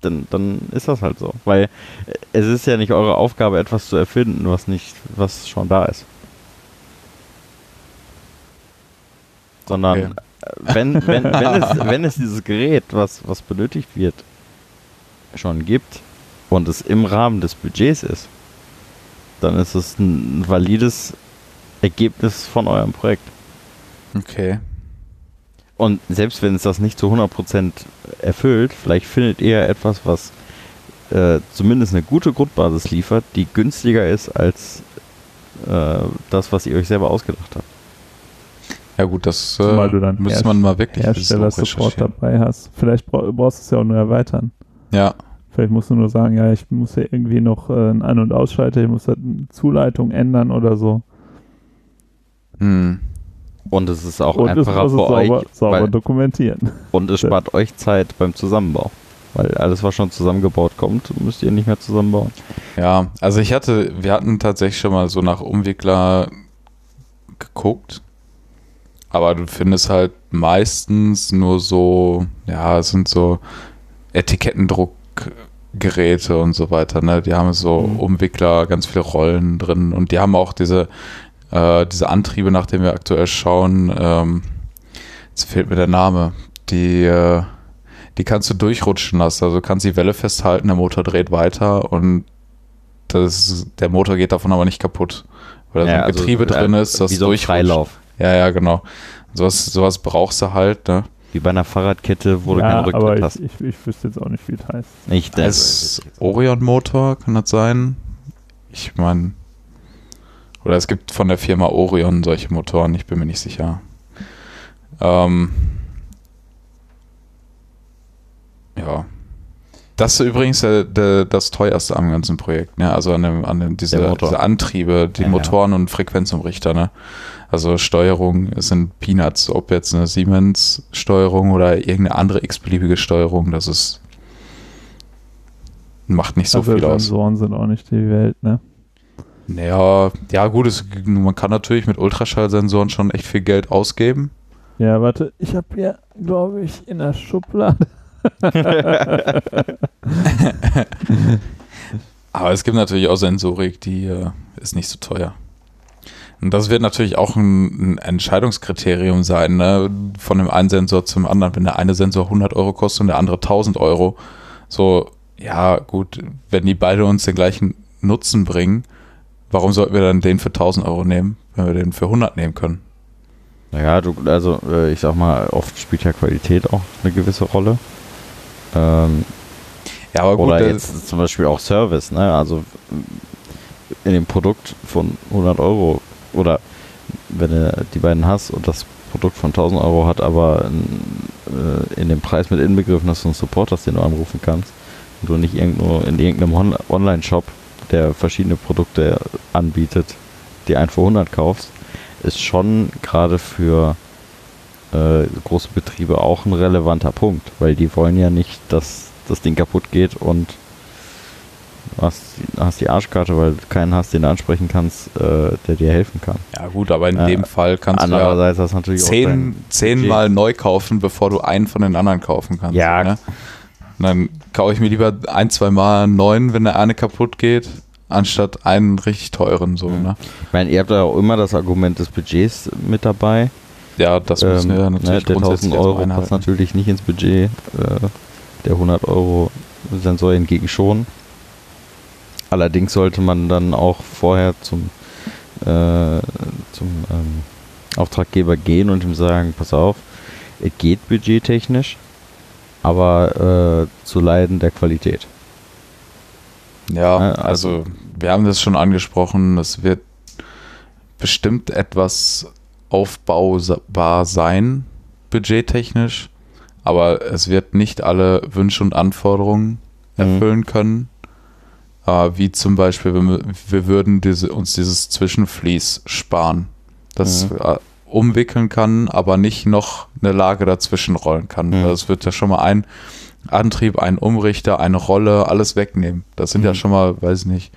C: Dann, dann ist das halt so. Weil äh, es ist ja nicht eure Aufgabe, etwas zu erfinden, was nicht, was schon da ist. Sondern
B: Okay.
C: äh, wenn, wenn, wenn, es, (laughs) wenn es dieses Gerät, was, was benötigt wird, schon gibt und es im Rahmen des Budgets ist, dann ist es ein valides Ergebnis von eurem Projekt.
B: Okay.
C: Und selbst wenn es das nicht zu 100% erfüllt, vielleicht findet ihr etwas, was äh, zumindest eine gute Grundbasis liefert, die günstiger ist als äh, das, was ihr euch selber ausgedacht habt.
B: Ja gut, das äh,
A: Zumal du dann
B: müsste man mal wirklich
A: Hersteller-Support dabei hast. Vielleicht bra brauchst du es ja auch nur erweitern.
B: Ja,
A: Vielleicht musst du nur sagen, ja, ich muss ja irgendwie noch äh, einen An- und Ausschalter, ich muss halt eine Zuleitung ändern oder so.
B: hm.
C: Und es ist auch
A: und
C: einfacher für
A: sauber,
C: euch,
A: sauber
C: weil,
A: dokumentieren.
C: und es spart euch Zeit beim Zusammenbau. Weil alles, was schon zusammengebaut kommt, müsst ihr nicht mehr zusammenbauen.
B: Ja, also ich hatte, wir hatten tatsächlich schon mal so nach Umwickler geguckt, aber du findest halt meistens nur so, ja, es sind so Etikettendruck Geräte und so weiter. Ne? Die haben so
A: Mhm.
B: Umwickler, ganz viele Rollen drin und die haben auch diese, äh, diese Antriebe, nach denen wir aktuell schauen. Ähm, jetzt fehlt mir der Name. Die, äh, die kannst du durchrutschen lassen. Also du kannst die Welle festhalten, der Motor dreht weiter und das, der Motor geht davon aber nicht kaputt. Weil da so ein
C: also,
B: Getriebe
C: äh,
B: drin ist, das
C: Wie so ein
B: durchrutscht.
C: Freilauf.
B: Ja, ja, genau. Sowas, sowas brauchst du halt, ne?
C: Wie bei einer Fahrradkette, wo du
A: ja,
C: keinen
A: aber
C: Rücktritt
A: ich,
C: hast.
A: ich, ich wüsste jetzt auch nicht, wie es heißt.
C: Ich,
B: Das Orion-Motor, kann das sein? Ich meine, oder es gibt von der Firma Orion solche Motoren, ich bin mir nicht sicher. Ähm, ja. Das ist übrigens der, der, das teuerste am ganzen Projekt, ne? Also an dem, an dem diese, diese Antriebe, die
C: Ja, ja.
B: Motoren und Frequenzumrichter, ne? Also Steuerung sind Peanuts, ob jetzt eine Siemens-Steuerung oder irgendeine andere x-beliebige Steuerung, das ist macht nicht so
A: also
B: viel aus.
A: Sensoren sind auch nicht die Welt, ne?
B: Naja, ja gut, es, man kann natürlich mit Ultraschallsensoren schon echt viel Geld ausgeben.
A: Ja, warte, ich habe hier, glaube ich, in der Schublade. (laughs)
B: Aber es gibt natürlich auch Sensorik, die äh, ist nicht so teuer. Und das wird natürlich auch ein, ein Entscheidungskriterium sein, ne? von dem einen Sensor zum anderen. Wenn der eine Sensor 100 Euro kostet und der andere 1000 Euro, so, ja gut, wenn die beide uns den gleichen Nutzen bringen, warum sollten wir dann den für 1000 Euro nehmen, wenn wir den für 100 nehmen können?
C: Naja, du, also äh, ich sag mal, oft spielt ja Qualität auch eine gewisse Rolle. Ähm,
B: Ja, aber gut,
C: oder
B: der-
C: jetzt zum Beispiel auch Service, ne? Also in dem Produkt von 100 Euro oder wenn du die beiden hast und das Produkt von 1000 Euro hat, aber äh, in dem Preis mit inbegriffen, dass du einen Support hast, den du anrufen kannst und du nicht irgendwo in irgendeinem On Online-Shop, der verschiedene Produkte anbietet, die einen für 100 kaufst, ist schon gerade für äh, große Betriebe auch ein relevanter Punkt, weil die wollen ja nicht, dass das Ding kaputt geht und hast, hast die Arschkarte, weil du keinen hast, den du ansprechen kannst, äh, der dir helfen kann.
B: ja gut, aber in
C: Äh,
B: dem Fall kannst du ja
C: du natürlich
B: zehn, zehnmal neu kaufen, bevor du einen von den anderen kaufen kannst.
C: Ja.
B: Ne? Und dann kaufe ich mir lieber ein, zwei Mal einen neuen, wenn der eine kaputt geht, anstatt einen richtig teuren. So, ne?
C: Ich meine, ihr habt ja auch immer das Argument des Budgets mit dabei.
B: Ja, das müssen wir ja
C: Ähm,
B: natürlich
C: der 1000
B: grundsätzlich
C: Euro passt natürlich nicht ins Budget. Äh, der 100 Euro Sensor hingegen schon. Allerdings sollte man dann auch vorher zum, äh, zum ähm, Auftraggeber gehen und ihm sagen, pass auf, es geht budgettechnisch, aber äh, zu Leiden der Qualität.
B: Ja,
C: Äh, also-
B: also wir haben das schon angesprochen, es wird bestimmt etwas aufbaubar sein, budgettechnisch, aber es wird nicht alle Wünsche und Anforderungen
C: Mhm.
B: erfüllen können. Äh, wie zum Beispiel, wir, wir würden diese, uns dieses Zwischenfließ sparen, das
C: Mhm.
B: Umwickeln kann, aber nicht noch eine Lage dazwischen rollen kann.
C: Mhm.
B: Das wird ja schon mal ein Antrieb, ein Umrichter, eine Rolle, alles wegnehmen. Das sind ja
C: Mhm.
B: schon mal, weiß ich nicht,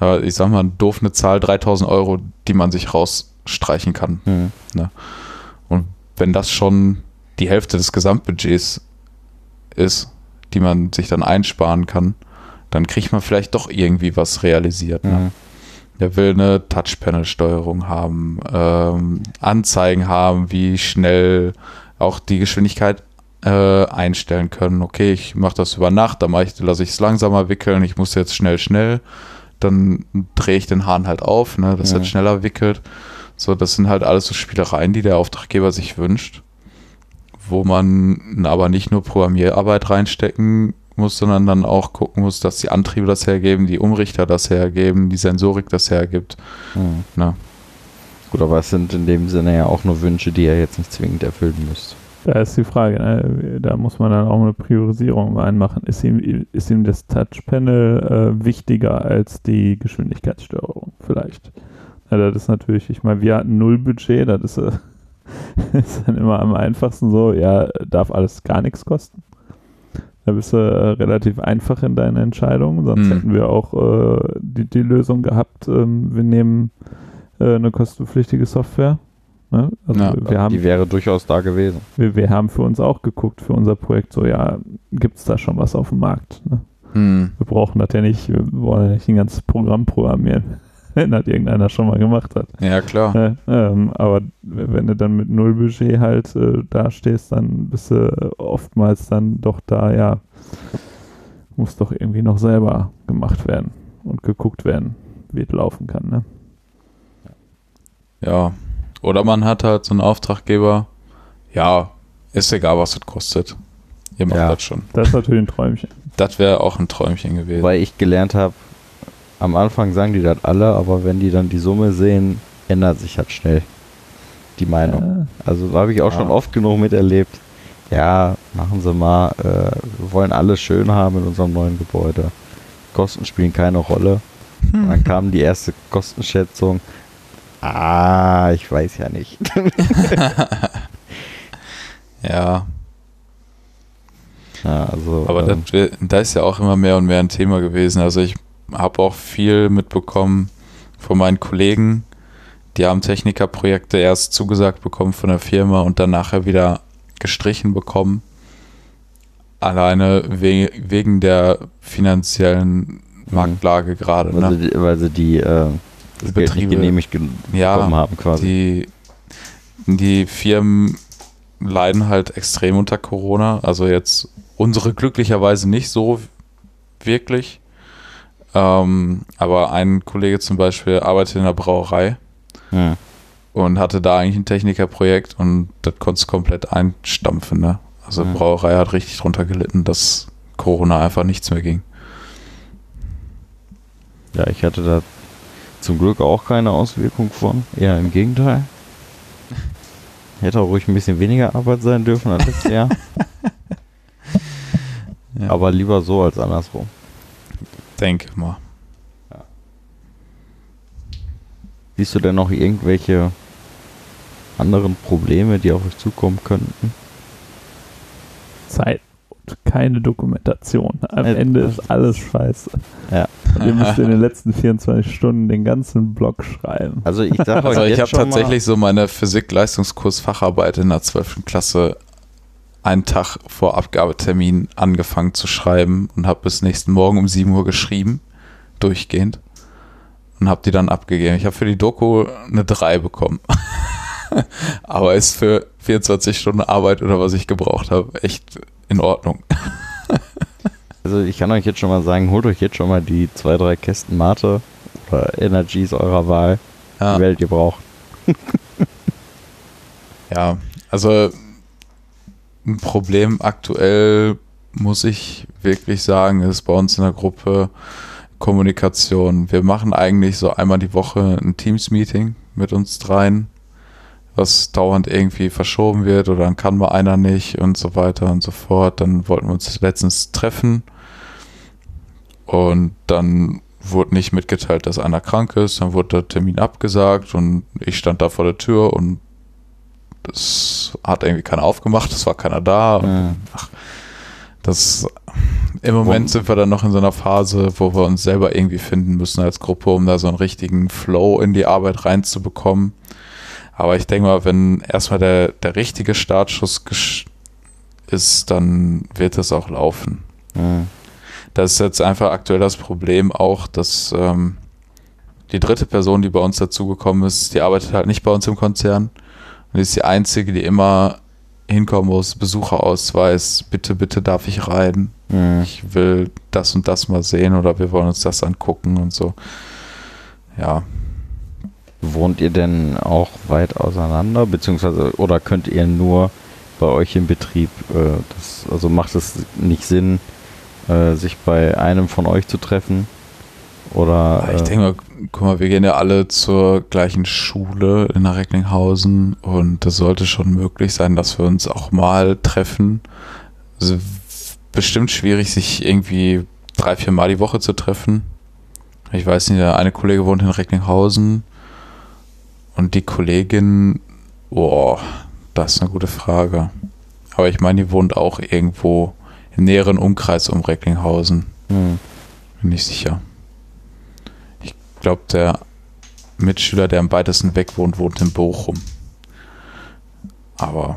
B: äh, ich sag mal, doof eine Zahl, 3000 Euro, die man sich rausstreichen kann.
C: Mhm.
B: Und wenn das schon die Hälfte des Gesamtbudgets ist, die man sich dann einsparen kann, dann kriegt man vielleicht doch irgendwie was realisiert. Ne? Der will eine Touchpanel-Steuerung haben, ähm, Anzeigen haben, wie schnell auch die Geschwindigkeit äh, einstellen können. Okay, ich mache das über Nacht, dann ich, lasse ich es langsamer wickeln, ich muss jetzt schnell, schnell. Dann drehe ich den Hahn halt auf, ne, dass er
C: Mhm.
B: schneller wickelt. So, das sind halt alles so Spielereien, die der Auftraggeber sich wünscht, wo man aber nicht nur Programmierarbeit reinstecken muss, sondern dann auch gucken muss, dass die Antriebe das hergeben, die Umrichter das hergeben, die Sensorik das hergibt.
C: Mhm.
B: Na.
C: Gut, aber es sind in dem Sinne ja auch nur Wünsche, die ihr jetzt nicht zwingend erfüllen müsst.
A: Da ist die Frage, ne? da muss man dann auch eine Priorisierung reinmachen. Ist ihm, ist ihm das Touchpanel äh, wichtiger als die Geschwindigkeitssteuerung? Vielleicht. Ja, das ist natürlich, ich meine, wir hatten null Budget, das ist, (laughs) äh, ist dann immer am einfachsten so, ja, darf alles gar nichts kosten. Da bist du äh, relativ einfach in deinen Entscheidungen, sonst
B: Mhm.
A: hätten wir auch äh, die, die Lösung gehabt, ähm, wir nehmen äh, eine kostenpflichtige Software. Ne? Also
B: Ja,
A: wir haben
C: Die wäre durchaus da gewesen.
A: wir, wir haben für uns auch geguckt, für unser Projekt, so ja, gibt es da schon was auf dem Markt? Ne?
B: Hm.
A: Wir brauchen das ja nicht, wir wollen ja nicht ein ganzes Programm programmieren, wenn das irgendeiner schon mal gemacht hat.
B: Ja, klar.
A: Ne? Ähm, aber wenn du dann mit null Budget halt äh, dastehst, dann bist du oftmals dann doch da, ja, muss doch irgendwie noch selber gemacht werden und geguckt werden, wie es laufen kann. Ne?
B: Ja. Oder man hat halt so einen Auftraggeber, ja, ist egal, was es kostet. Ihr macht
C: Ja.
B: das schon.
A: Das ist natürlich ein Träumchen.
B: Das wäre auch ein Träumchen gewesen.
C: Weil ich gelernt habe, am Anfang sagen die das alle, aber wenn die dann die Summe sehen, ändert sich halt schnell die Meinung.
A: Äh,
C: Also da habe ich auch schon
B: Ja.
C: oft genug miterlebt. Ja, machen Sie mal, äh, wir wollen alles schön haben in unserem neuen Gebäude. Kosten spielen keine Rolle. Und dann kam die erste Kostenschätzung. Ah, ich weiß ja nicht. (laughs)
B: ja,
C: ja, also,
B: aber
C: ähm,
B: das, da ist ja auch immer mehr und mehr ein Thema gewesen. Also ich habe auch viel mitbekommen von meinen Kollegen, die haben Technikerprojekte erst zugesagt bekommen von der Firma und dann nachher wieder gestrichen bekommen. Alleine we wegen der finanziellen Marktlage gerade.
C: weil,
B: Ne?
C: sie, die- weil sie die äh, das
B: Betriebe-
C: genehmigt gen
B: Ja,
C: bekommen haben quasi.
B: Die, die Firmen leiden halt extrem unter Corona. Also jetzt unsere glücklicherweise nicht so wirklich. Ähm, aber ein Kollege zum Beispiel arbeitet in der Brauerei
C: Hm.
B: und hatte da eigentlich ein Technikerprojekt und das konnte es komplett einstampfen. Ne? Also
C: Mhm.
B: Brauerei hat richtig drunter gelitten, dass Corona einfach nichts mehr ging.
C: Ja, ich hatte da zum Glück auch keine Auswirkung von. Eher im Gegenteil. (laughs) Hätte auch ruhig ein bisschen weniger Arbeit sein dürfen als letztes Jahr. (laughs)
B: Ja.
C: Aber lieber so als andersrum.
B: Denke mal.
C: Siehst du denn noch irgendwelche anderen Probleme, die auf euch zukommen könnten?
A: Zeit und keine Dokumentation. Am
C: Äh,
A: Ende ist alles scheiße.
C: Ja.
A: Und ihr müsst in den letzten 24 Stunden den ganzen Blog schreiben.
C: Also ich sag (laughs) euch
B: Also ich habe tatsächlich so meine Physik-Leistungskurs Facharbeit in der 12. Klasse einen Tag vor Abgabetermin angefangen zu schreiben und habe bis nächsten Morgen um 7 Uhr geschrieben, durchgehend. Und habe die dann abgegeben. Ich habe für die Doku eine 3 bekommen. (laughs) Aber ist für 24 Stunden Arbeit oder was ich gebraucht habe echt in Ordnung. (laughs)
C: also ich kann euch jetzt schon mal sagen, holt euch jetzt schon mal die zwei, drei Kästen Mate oder Energies eurer Wahl,
B: Ja.
C: die Welt ihr braucht. (laughs)
B: Ja, also ein Problem aktuell, muss ich wirklich sagen, ist bei uns in der Gruppe Kommunikation. Wir machen eigentlich so einmal die Woche ein Teams-Meeting mit uns dreien, was dauernd irgendwie verschoben wird oder dann kann mal einer nicht und so weiter und so fort. Dann wollten wir uns letztens treffen und dann wurde nicht mitgeteilt, dass einer krank ist. Dann wurde der Termin abgesagt und ich stand da vor der Tür und es hat irgendwie keiner aufgemacht, es war keiner da.
C: Ja.
B: das im Moment sind wir dann noch in so einer Phase, wo wir uns selber irgendwie finden müssen als Gruppe, um da so einen richtigen Flow in die Arbeit reinzubekommen. Aber ich denke mal, wenn erstmal der, der richtige Startschuss ist, dann wird es auch laufen.
C: Hm.
B: Das ist jetzt einfach aktuell das Problem auch, dass ähm, die dritte Person, die bei uns dazugekommen ist, die arbeitet halt nicht bei uns im Konzern und ist die einzige, die immer hinkommen muss, Besucherausweis, bitte, bitte darf ich rein.
C: Hm.
B: Ich will das und das mal sehen oder wir wollen uns das angucken und so. Ja,
C: Wohnt ihr denn auch weit auseinander, beziehungsweise oder könnt ihr nur bei euch im Betrieb, äh, das, also macht es nicht Sinn, äh, sich bei einem von euch zu treffen? Oder
B: Aber ich
C: äh,
B: denke mal, guck mal, wir gehen ja alle zur gleichen Schule in Recklinghausen und das sollte schon möglich sein, dass wir uns auch mal treffen. Also bestimmt schwierig, sich irgendwie drei, vier Mal die Woche zu treffen. Ich weiß nicht, der eine Kollege wohnt in Recklinghausen und die Kollegin, boah, das ist eine gute Frage. Aber ich meine, die wohnt auch irgendwo im näheren Umkreis um Recklinghausen.
C: hm,
B: Bin nicht sicher. Ich glaube, der Mitschüler, der am weitesten weg wohnt, wohnt in Bochum. Aber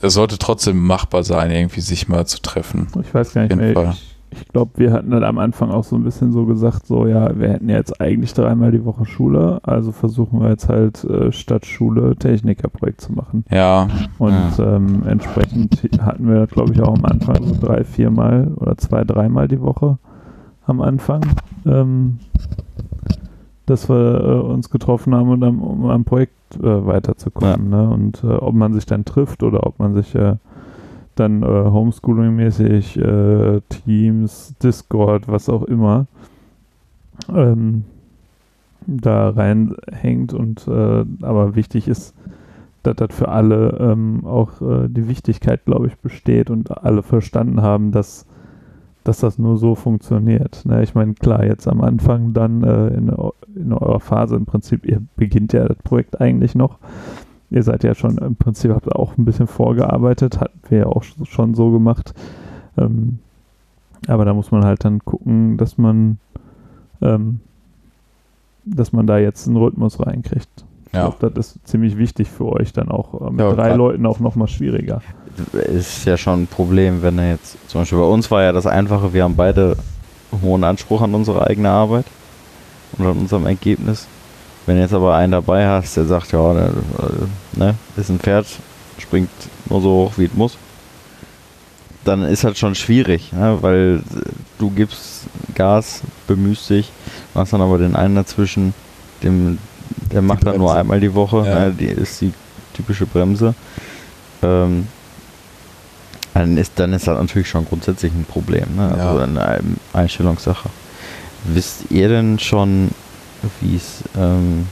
B: es sollte trotzdem machbar sein, irgendwie sich mal zu treffen.
A: Ich weiß gar nicht mehr.
B: Fall.
A: Ich ich glaube, wir hatten dann am Anfang auch so ein bisschen so gesagt, so ja, wir hätten ja jetzt eigentlich dreimal die Woche Schule, also versuchen wir jetzt halt äh, statt Schule Technikerprojekt zu machen.
B: Ja.
A: Und
C: Ja.
A: Ähm, entsprechend hatten wir, glaube ich, auch am Anfang so drei, viermal oder zwei, dreimal die Woche am Anfang, ähm, dass wir äh, uns getroffen haben, und am, um am Projekt äh, weiterzukommen. Ne? Und äh, ob man sich dann trifft oder ob man sich äh, dann äh, Homeschooling-mäßig, äh, Teams, Discord, was auch immer, ähm, da reinhängt. Und aber wichtig ist, dass das für alle ähm, auch die Wichtigkeit, glaube ich, besteht und alle verstanden haben, dass, dass das nur so funktioniert. Ne? Ich meine, klar, jetzt am Anfang dann äh, in, in eurer Phase im Prinzip, ihr beginnt ja das Projekt eigentlich noch. Ihr seid ja schon im Prinzip, habt auch ein bisschen vorgearbeitet, hatten wir ja auch sch- schon so gemacht. Ähm, aber da muss man halt dann gucken, dass man, ähm, dass man da jetzt einen Rhythmus reinkriegt. Ich
B: Ja.
A: glaube, das ist ziemlich wichtig für euch dann auch. äh, Mit
B: Ja,
A: drei Leuten auch nochmal schwieriger.
C: ist ja schon ein Problem, wenn er jetzt, zum Beispiel bei uns war ja das Einfache, wir haben beide hohen Anspruch an unsere eigene Arbeit und an unserem Ergebnis. Wenn jetzt aber einen dabei hast, der sagt, ja, ne, ne, ist ein Pferd, springt nur so hoch, wie es muss, dann ist halt schon schwierig, ne, weil äh, du gibst Gas, bemühst dich, hast dann aber den einen dazwischen, dem, der macht dann nur einmal die Woche,
B: Ja.
C: ne, die ist die typische Bremse. Ähm, dann ist, dann ist das natürlich schon grundsätzlich ein Problem, ne?
B: Ja.
C: also eine Ein- Einstellungssache. Wisst ihr denn schon, wie es ähm,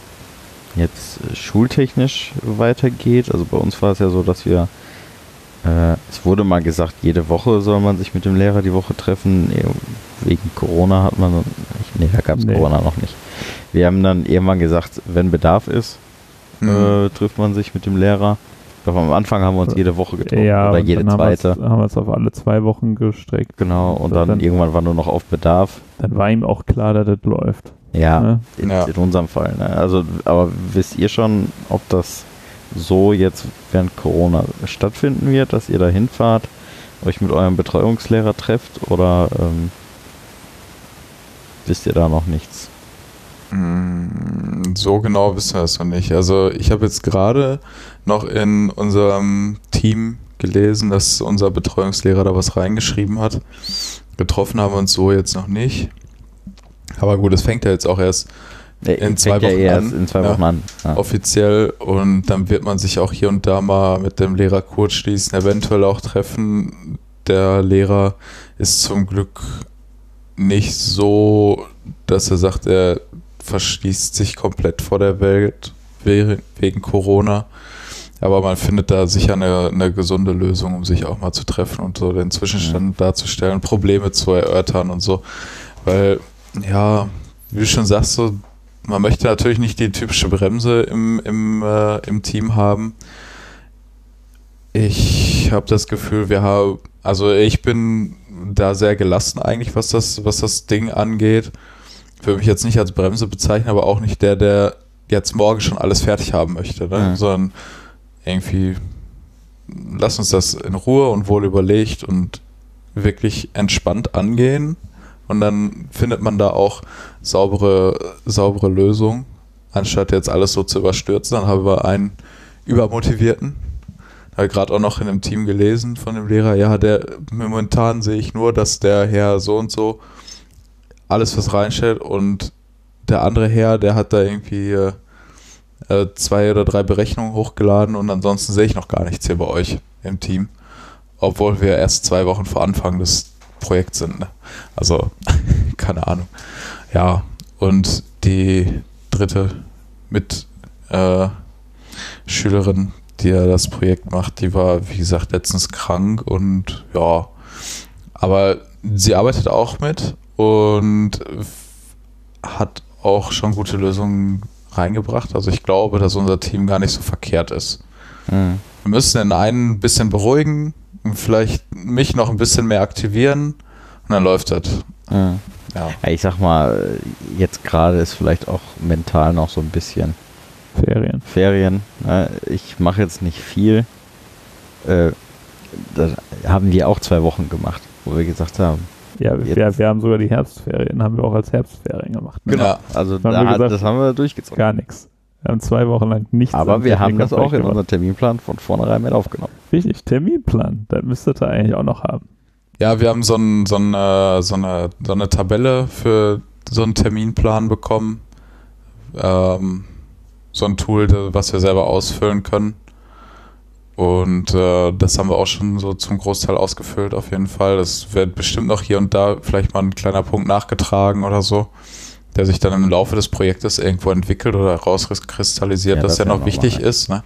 C: jetzt schultechnisch weitergeht? Also bei uns war es ja so, dass wir, äh, es wurde mal gesagt, jede Woche soll man sich mit dem Lehrer die Woche treffen. Eh, Wegen Corona hat man, nee, da gab es
A: Nee.
C: Corona noch nicht. Wir haben dann irgendwann gesagt, wenn Bedarf ist,
B: Mhm.
C: äh, trifft man sich mit dem Lehrer. Glaube, am Anfang haben wir uns jede Woche getroffen
A: Ja,
C: oder
A: und
C: jede
A: dann haben wir es-
C: zweite.
A: haben wir es auf alle zwei Wochen gestreckt.
C: Genau, und
A: So,
C: dann,
A: dann-
C: irgendwann war nur noch auf Bedarf.
A: Dann war ihm auch klar, dass das läuft.
C: Ja,
A: Ne?
C: in,
B: Ja.
C: in unserem Fall. Ne? Also, aber wisst ihr schon, ob das so jetzt während Corona stattfinden wird, dass ihr da hinfahrt, euch mit eurem Betreuungslehrer trefft oder ähm, wisst ihr da noch nichts?
B: Mm, So genau wissen wir es noch nicht. Also ich habe jetzt gerade noch in unserem Team gelesen, dass unser Betreuungslehrer da was reingeschrieben hat. Getroffen haben wir uns so jetzt noch nicht. Aber gut, es fängt ja jetzt auch erst In zwei
C: ja
B: Wochen
C: erst
B: an.
C: in zwei
B: Ja.
C: Wochen an. Ja.
B: offiziell und dann wird man sich auch hier und da mal mit dem Lehrer kurz schließen, eventuell auch treffen. Der Lehrer ist zum Glück nicht so, dass er sagt, er verschließt sich komplett vor der Welt we- wegen Corona. Aber man findet da sicher eine, eine gesunde Lösung, um sich auch mal zu treffen und so den Zwischenstand darzustellen, Probleme zu erörtern und so. Weil, ja, wie du schon sagst, so, man möchte natürlich nicht die typische Bremse im, im, äh, im Team haben. Ich habe das Gefühl, wir haben, also ich bin da sehr gelassen eigentlich, was das, was das Ding angeht. Würde mich jetzt nicht als Bremse bezeichnen, aber auch nicht der, der jetzt morgen schon alles fertig haben möchte, ne?
C: Mhm.
B: sondern irgendwie lass uns das in Ruhe und wohl überlegt und wirklich entspannt angehen. Und dann findet man da auch saubere, saubere Lösungen, anstatt jetzt alles so zu überstürzen. Dann haben wir einen übermotivierten. Habe gerade auch noch in einem Team gelesen von dem Lehrer, ja, der momentan sehe ich nur, dass der Herr so und so alles was reinstellt und der andere Herr, der hat da irgendwie äh, äh, zwei oder drei Berechnungen hochgeladen und ansonsten sehe ich noch gar nichts hier bei euch im Team. Obwohl wir erst zwei Wochen vor Anfang des Projekts sind. Ne? Also, (laughs) keine Ahnung. Ja, und die dritte mit äh, Schülerin, die ja das Projekt macht, die war, wie gesagt, letztens krank und ja, aber sie arbeitet auch mit und hat auch schon gute Lösungen reingebracht. Also ich glaube, dass unser Team gar nicht so verkehrt ist.
C: Mhm.
B: Wir müssen den einen ein bisschen beruhigen und vielleicht mich noch ein bisschen mehr aktivieren und dann läuft das.
C: Mhm.
B: Ja.
C: Ich sag mal, jetzt gerade ist vielleicht auch mental noch so ein bisschen
A: Ferien.
C: Ferien. Ne? Ich mache jetzt nicht viel. Äh, da haben wir auch zwei Wochen gemacht, wo wir gesagt haben,
A: Ja, wir, wir haben sogar die Herbstferien, haben wir auch als Herbstferien gemacht. Ne?
C: Genau.
B: Ja.
C: Also
A: Haben
C: da,
A: wir
C: hat-
A: gesagt,
C: das haben wir durchgezogen.
A: Gar nichts. Wir haben zwei Wochen lang nichts.
C: Aber wir haben das auch in
A: gemacht.
C: unseren Terminplan von vornherein mit aufgenommen.
A: Richtig, Terminplan. Das müsstet ihr eigentlich auch noch haben.
B: Ja, wir haben so, ein, so, eine, so, eine, so eine Tabelle für so einen Terminplan bekommen. Ähm, so ein Tool, was wir selber ausfüllen können. Und äh, das haben wir auch schon so zum Großteil ausgefüllt, auf jeden Fall. Das wird bestimmt noch hier und da vielleicht mal ein kleiner Punkt nachgetragen oder so, der sich dann im Laufe des Projektes irgendwo entwickelt oder rauskristallisiert,
C: Ja,
B: dass
C: das
B: der
C: wär
B: noch wichtig ist. Ne?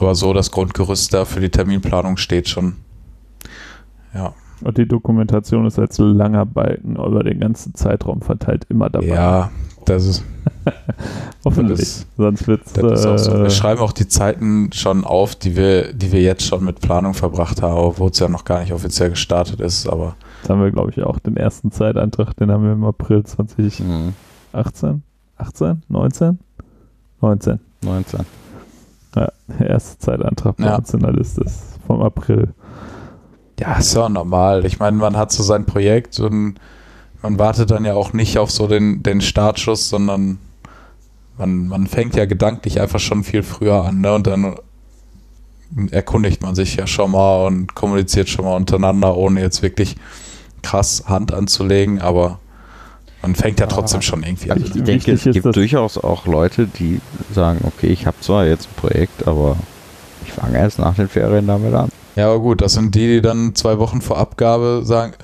B: Aber so, das Grundgerüst da für die Terminplanung steht schon. Ja.
A: Und die Dokumentation ist als langer Balken über den ganzen Zeitraum verteilt immer dabei.
B: Ja, das ist, (laughs)
A: hoffentlich.
B: das-
A: Sonst wird's.
B: das auch so.
A: äh,
B: Wir schreiben auch die Zeiten schon auf, die wir, die wir jetzt schon mit Planung verbracht haben, obwohl es ja noch gar nicht offiziell gestartet ist. Aber
A: Jetzt haben wir, glaube ich, auch den ersten Zeitantrag, den haben wir im April 2018,
C: Mhm.
A: 18, 19? 19.
C: 19.
A: Der erste Zeitantrag bei
B: Ja.
A: uns in der Liste ist vom April.
B: ja, ist ja normal. Ich meine, man hat so sein Projekt und man wartet dann ja auch nicht auf so den, den Startschuss, sondern man, man fängt ja gedanklich einfach schon viel früher an. Ne? Und dann erkundigt man sich ja schon mal und kommuniziert schon mal untereinander, ohne jetzt wirklich krass Hand anzulegen, aber man fängt ja trotzdem
C: Ah.
B: schon irgendwie an.
C: ich
A: Wichtig
C: denke, es gibt durchaus auch Leute, die sagen, okay, ich habe zwar jetzt ein Projekt, aber ich fange erst nach den Ferien damit an.
B: Ja, aber gut, das sind die, die dann zwei Wochen vor Abgabe sagen,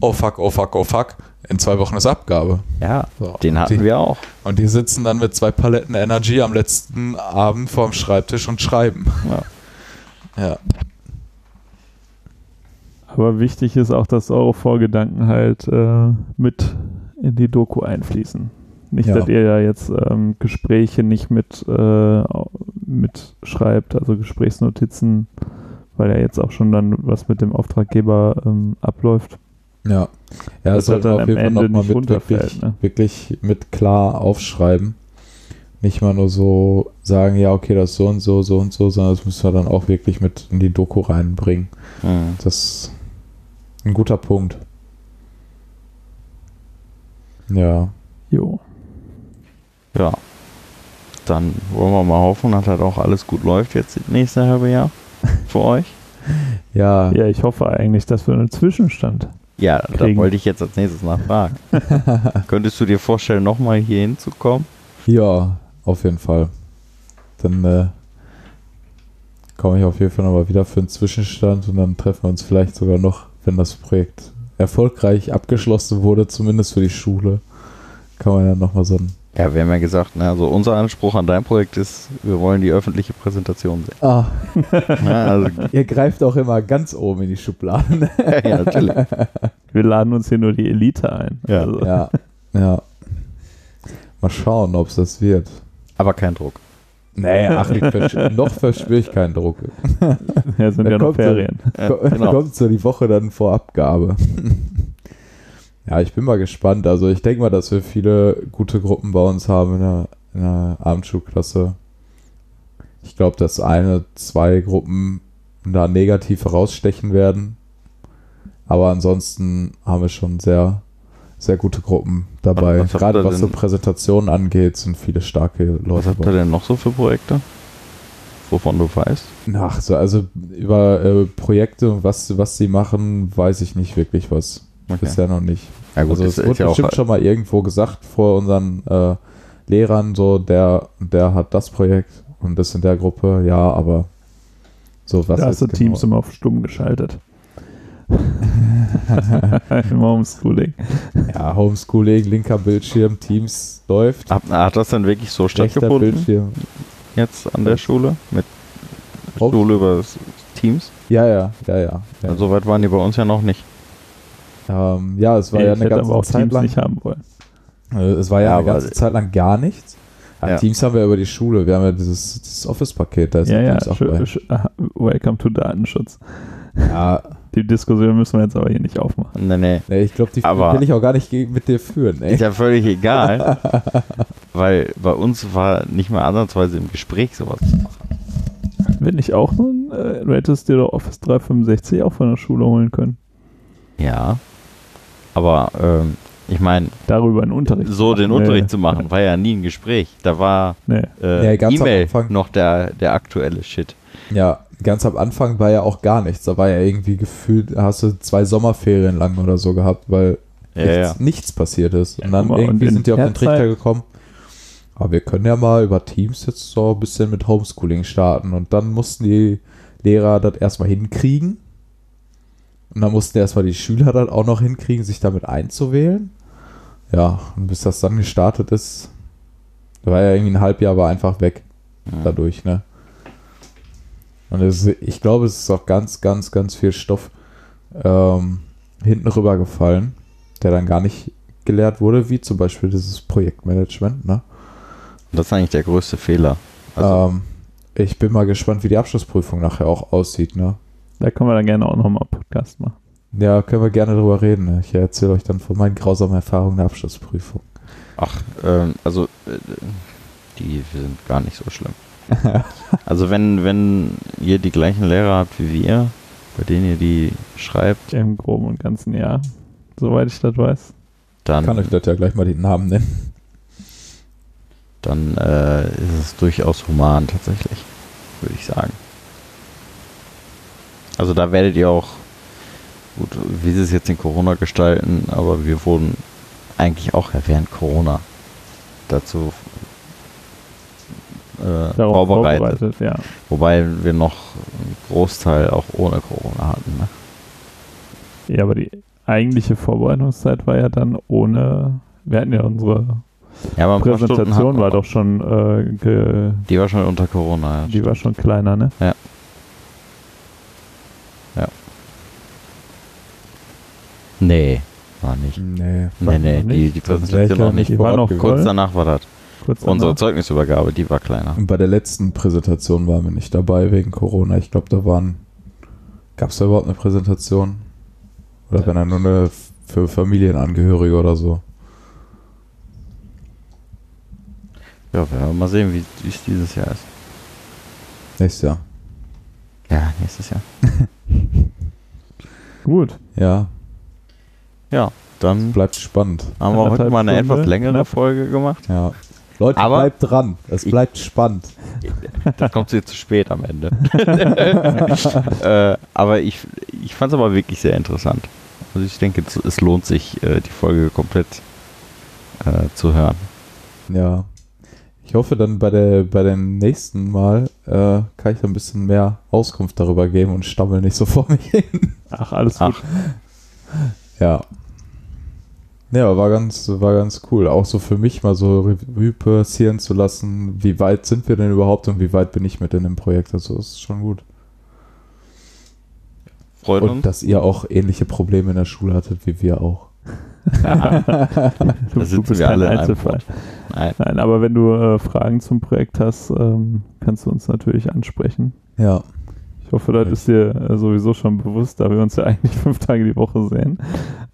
B: oh fuck, oh fuck, oh fuck, in zwei Wochen ist Abgabe.
C: Ja,
B: So.
C: den hatten
B: die,
C: wir auch.
B: Und die sitzen dann mit zwei Paletten Energy am letzten Abend vorm Schreibtisch und schreiben.
C: Ja.
B: Ja.
A: Aber wichtig ist auch, dass eure Vorgedanken halt äh, mit in die Doku einfließen. Nicht,
B: Ja.
A: dass ihr ja jetzt ähm, Gespräche nicht mit, äh, mitschreibt, also Gesprächsnotizen, weil ja jetzt auch schon dann was mit dem Auftraggeber ähm, abläuft.
B: Ja. Ja,
A: Das
B: sollte
A: halt
B: auf jeden Fall nochmal mit wirklich,
A: ne?
B: wirklich mit klar aufschreiben. Nicht mal nur so sagen, ja, okay, das so und so, so und so, sondern das müssen wir dann auch wirklich mit in die Doku reinbringen.
C: Mhm.
B: Das ist ein guter Punkt. Ja.
A: Jo.
C: Ja. Dann wollen wir mal hoffen, dass halt auch alles gut läuft jetzt das nächste halbe Jahr für euch. (laughs)
B: Ja.
A: Ja, ich hoffe eigentlich, dass wir einen Zwischenstand.
C: Ja, da
A: Kriegen.
C: wollte ich jetzt als nächstes nachfragen. (laughs) Könntest du dir vorstellen, nochmal hier hinzukommen?
B: Ja, auf jeden Fall. Dann äh, komme ich auf jeden Fall nochmal wieder für einen Zwischenstand und dann treffen wir uns vielleicht sogar noch, wenn das Projekt erfolgreich abgeschlossen wurde, zumindest für die Schule. Kann man dann nochmal so ein.
C: Ja, wir haben ja gesagt, ne, also unser Anspruch an dein Projekt ist, wir wollen die öffentliche Präsentation sehen.
B: Ah,
C: Ja, also, (laughs)
B: ihr greift auch immer ganz oben in die Schubladen. (laughs)
C: ja, natürlich.
A: Wir laden uns hier nur die Elite ein.
C: Ja.
A: Also,
B: ja, ja. Mal schauen, ob es das wird.
C: Aber kein Druck.
B: Nee, ach, ich versch- noch verspüre ich keinen Druck.
A: ja, sind ja noch
B: kommt so-
A: Ferien.
C: Ja, genau. (laughs)
B: Kommt so die Woche dann vor Abgabe. Ja, ich bin mal gespannt. Also ich denke mal, dass wir viele gute Gruppen bei uns haben in der, in der Abendschulklasse. Ich glaube, dass eine, zwei Gruppen da negativ herausstechen werden. Aber ansonsten haben wir schon sehr, sehr gute Gruppen dabei.
C: Was
B: Gerade was so Präsentationen angeht, sind viele starke
C: Was
B: Leute
C: habt ihr denn noch so für Projekte? Wovon du weißt?
B: Ach, so, also über äh, Projekte und was, was sie machen, weiß ich nicht wirklich was.
C: Okay.
B: Bisher noch nicht.
C: Ja gut,
B: also
C: das
B: es
C: ist
B: wurde
C: ja auch
B: bestimmt schon mal irgendwo gesagt vor unseren äh, Lehrern, so der, der hat das Projekt und das in der Gruppe, ja, aber so was
A: da hast du
B: jetzt
A: Teams
B: genau-
A: immer auf stumm geschaltet. Im (laughs) Homeschooling.
B: Ja, Homeschooling, linker Bildschirm, Teams läuft.
C: Hat, hat das denn wirklich so stattgefunden
B: Bildschirm.
C: jetzt an der Schule? Mit
B: Home-
C: Schule über Teams?
B: Ja, ja, ja, ja. Ja,
C: So weit waren die bei uns ja noch nicht.
B: Ähm, ja es war
A: Ey,
B: ja eine ganze Zeit
A: Teams
B: lang.
A: nicht haben wollen.
B: Äh, Es war ja,
C: Ja,
B: eine ganze Zeit lang gar nichts. An
C: Ja.
B: Teams haben wir über die Schule. Wir haben ja dieses, dieses Office-Paket, da ist
A: Ja, ja,
B: Teams auch bei.
A: welcome to Datenschutz.
B: Ja, (laughs)
A: Die Diskussion müssen wir jetzt aber hier nicht aufmachen.
C: Nee, nee.
B: nee, ich glaube, die
C: Aber-
B: will ich auch gar nicht mit dir führen. Ey.
C: Ist ja völlig egal. (laughs) weil bei uns war nicht mal ansatzweise im Gespräch sowas zu machen.
A: Wenn ich auch nun, äh, du hättest dir doch Office 365 auch von der Schule holen können.
C: Ja. Aber ähm, ich meine,
A: Darüber einen Unterricht.
C: so den
A: Nee.
C: Unterricht zu machen, war ja nie ein Gespräch. Da war
A: Nee.
C: äh,
B: Ja, ganz am
C: E-Mail
B: Anfang.
C: noch der, der aktuelle Shit.
B: Ja, ganz am Anfang war ja auch gar nichts. Da war ja irgendwie gefühlt, hast du zwei Sommerferien lang oder so gehabt, weil
C: Ja,
B: nichts,
C: ja.
B: nichts passiert ist. Und dann irgendwie
A: und in
B: sind die auf den Trichter gekommen. Aber wir können ja mal über Teams jetzt so ein bisschen mit Homeschooling starten. Und dann mussten die Lehrer das erstmal hinkriegen. Und dann mussten erstmal die Schüler das auch noch hinkriegen, sich damit einzuwählen. Ja, und bis das dann gestartet ist, da war ja irgendwie ein Halbjahr war einfach weg
C: Ja.
B: dadurch, ne? Und es, ich glaube, es ist auch ganz, ganz, ganz viel Stoff ähm, hinten rüber gefallen, der dann gar nicht gelehrt wurde, wie zum Beispiel dieses Projektmanagement, ne?
C: Das ist eigentlich der größte Fehler. Also,
B: ähm, ich bin mal gespannt, wie die Abschlussprüfung nachher auch aussieht, ne?
A: Da können wir dann gerne auch nochmal Podcast machen.
B: Ja, können wir gerne drüber reden. Ne? Ich erzähle euch dann von meinen grausamen Erfahrungen der Abschlussprüfung.
C: ach, ähm, also äh, die sind gar nicht so schlimm. (laughs) also wenn, wenn ihr die gleichen Lehrer habt wie wir, bei denen ihr die schreibt,
A: Im Groben und Ganzen Jahr. Soweit ich das weiß.
C: dann,
B: Kann euch das ja gleich mal den Namen nennen.
C: dann äh, ist es durchaus human tatsächlich, würde ich sagen. Also da werdet ihr auch, gut, wie sie es jetzt in Corona gestalten, aber wir wurden eigentlich auch ja während Corona dazu äh, vorbereitet.
A: vorbereitet, ja.
C: Wobei wir noch einen Großteil auch ohne Corona hatten. Ne?
A: Ja, aber die eigentliche Vorbereitungszeit war ja dann ohne. Wir hatten ja unsere
C: Ja, aber
A: Präsentation war doch schon, äh, ge,
C: Die war schon unter Corona. Ja.
A: die war schon kleiner, ne?
C: Nee, war nicht.
B: Nee.
C: Nee, nee,
A: noch
C: die,
A: nicht?
C: die Präsentation
B: ja
C: noch nicht.
A: Die war noch.
C: Kurz danach war das.
A: Kurz
C: Unsere
A: danach.
C: Zeugnisübergabe, die war kleiner.
B: Und bei der letzten Präsentation waren wir nicht dabei wegen Corona. Ich glaube, da waren. Gab es da überhaupt eine Präsentation? Oder wenn er nur eine für Familienangehörige oder so?
C: Ja, werden wir mal sehen, wie wie es dieses Jahr ist.
B: Nächstes Jahr.
C: Ja, nächstes Jahr. (laughs)
A: Gut.
B: Ja,
C: Ja, dann
B: bleibt spannend.
C: haben wir heute mal eine
A: Stunde,
C: etwas längere
A: knapp.
C: Folge gemacht.
B: Ja. Leute,
C: Aber-
B: bleibt dran. Es
C: Ich-
B: bleibt spannend. (laughs)
C: Das kommt jetzt zu spät am Ende. (laughs) äh, aber ich, ich fand es aber wirklich sehr interessant. Also ich denke, es, lohnt sich, äh, die Folge komplett äh, zu hören.
B: Ja. Ich hoffe dann bei der bei dem nächsten Mal äh, kann ich da ein bisschen mehr Auskunft darüber geben und stammel nicht so vor mich hin.
A: Ach, alles
C: Ach.
A: gut.
B: Ja. Ja, war ganz, war ganz cool. Auch so für mich mal so Revue passieren zu lassen, wie weit sind wir denn überhaupt und wie weit bin ich mit in dem Projekt. Also das ist schon gut.
C: Freut
B: Und
C: uns.
B: dass ihr auch ähnliche Probleme in der Schule hattet wie wir auch. (laughs)
A: Du,
C: sitzen
A: bist
C: wir
A: kein
C: alle
A: Einzelfall.
C: Nein.
A: Nein, aber wenn du äh, Fragen zum Projekt hast, ähm, kannst du uns natürlich ansprechen.
B: Ja.
A: Hoffe, das ist dir äh, sowieso schon bewusst, da wir uns ja (laughs) eigentlich fünf Tage die Woche sehen.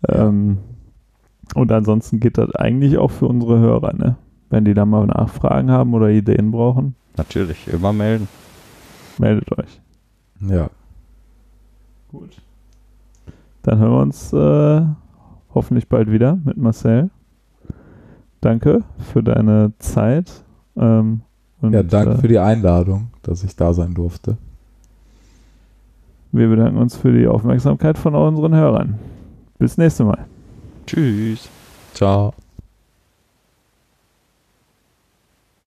A: Ähm, und ansonsten geht das eigentlich auch für unsere Hörer, ne? Wenn die da mal Nachfragen haben oder Ideen brauchen,
C: Natürlich, immer melden.
A: meldet euch.
B: Ja.
A: Gut. Dann hören wir uns äh, hoffentlich bald wieder mit Marcel. Danke für deine Zeit. Ähm,
B: Ja, danke
A: äh,
B: für die Einladung, dass ich da sein durfte.
A: Wir bedanken uns für die Aufmerksamkeit von unseren Hörern. Bis nächste Mal.
C: Tschüss.
B: Ciao.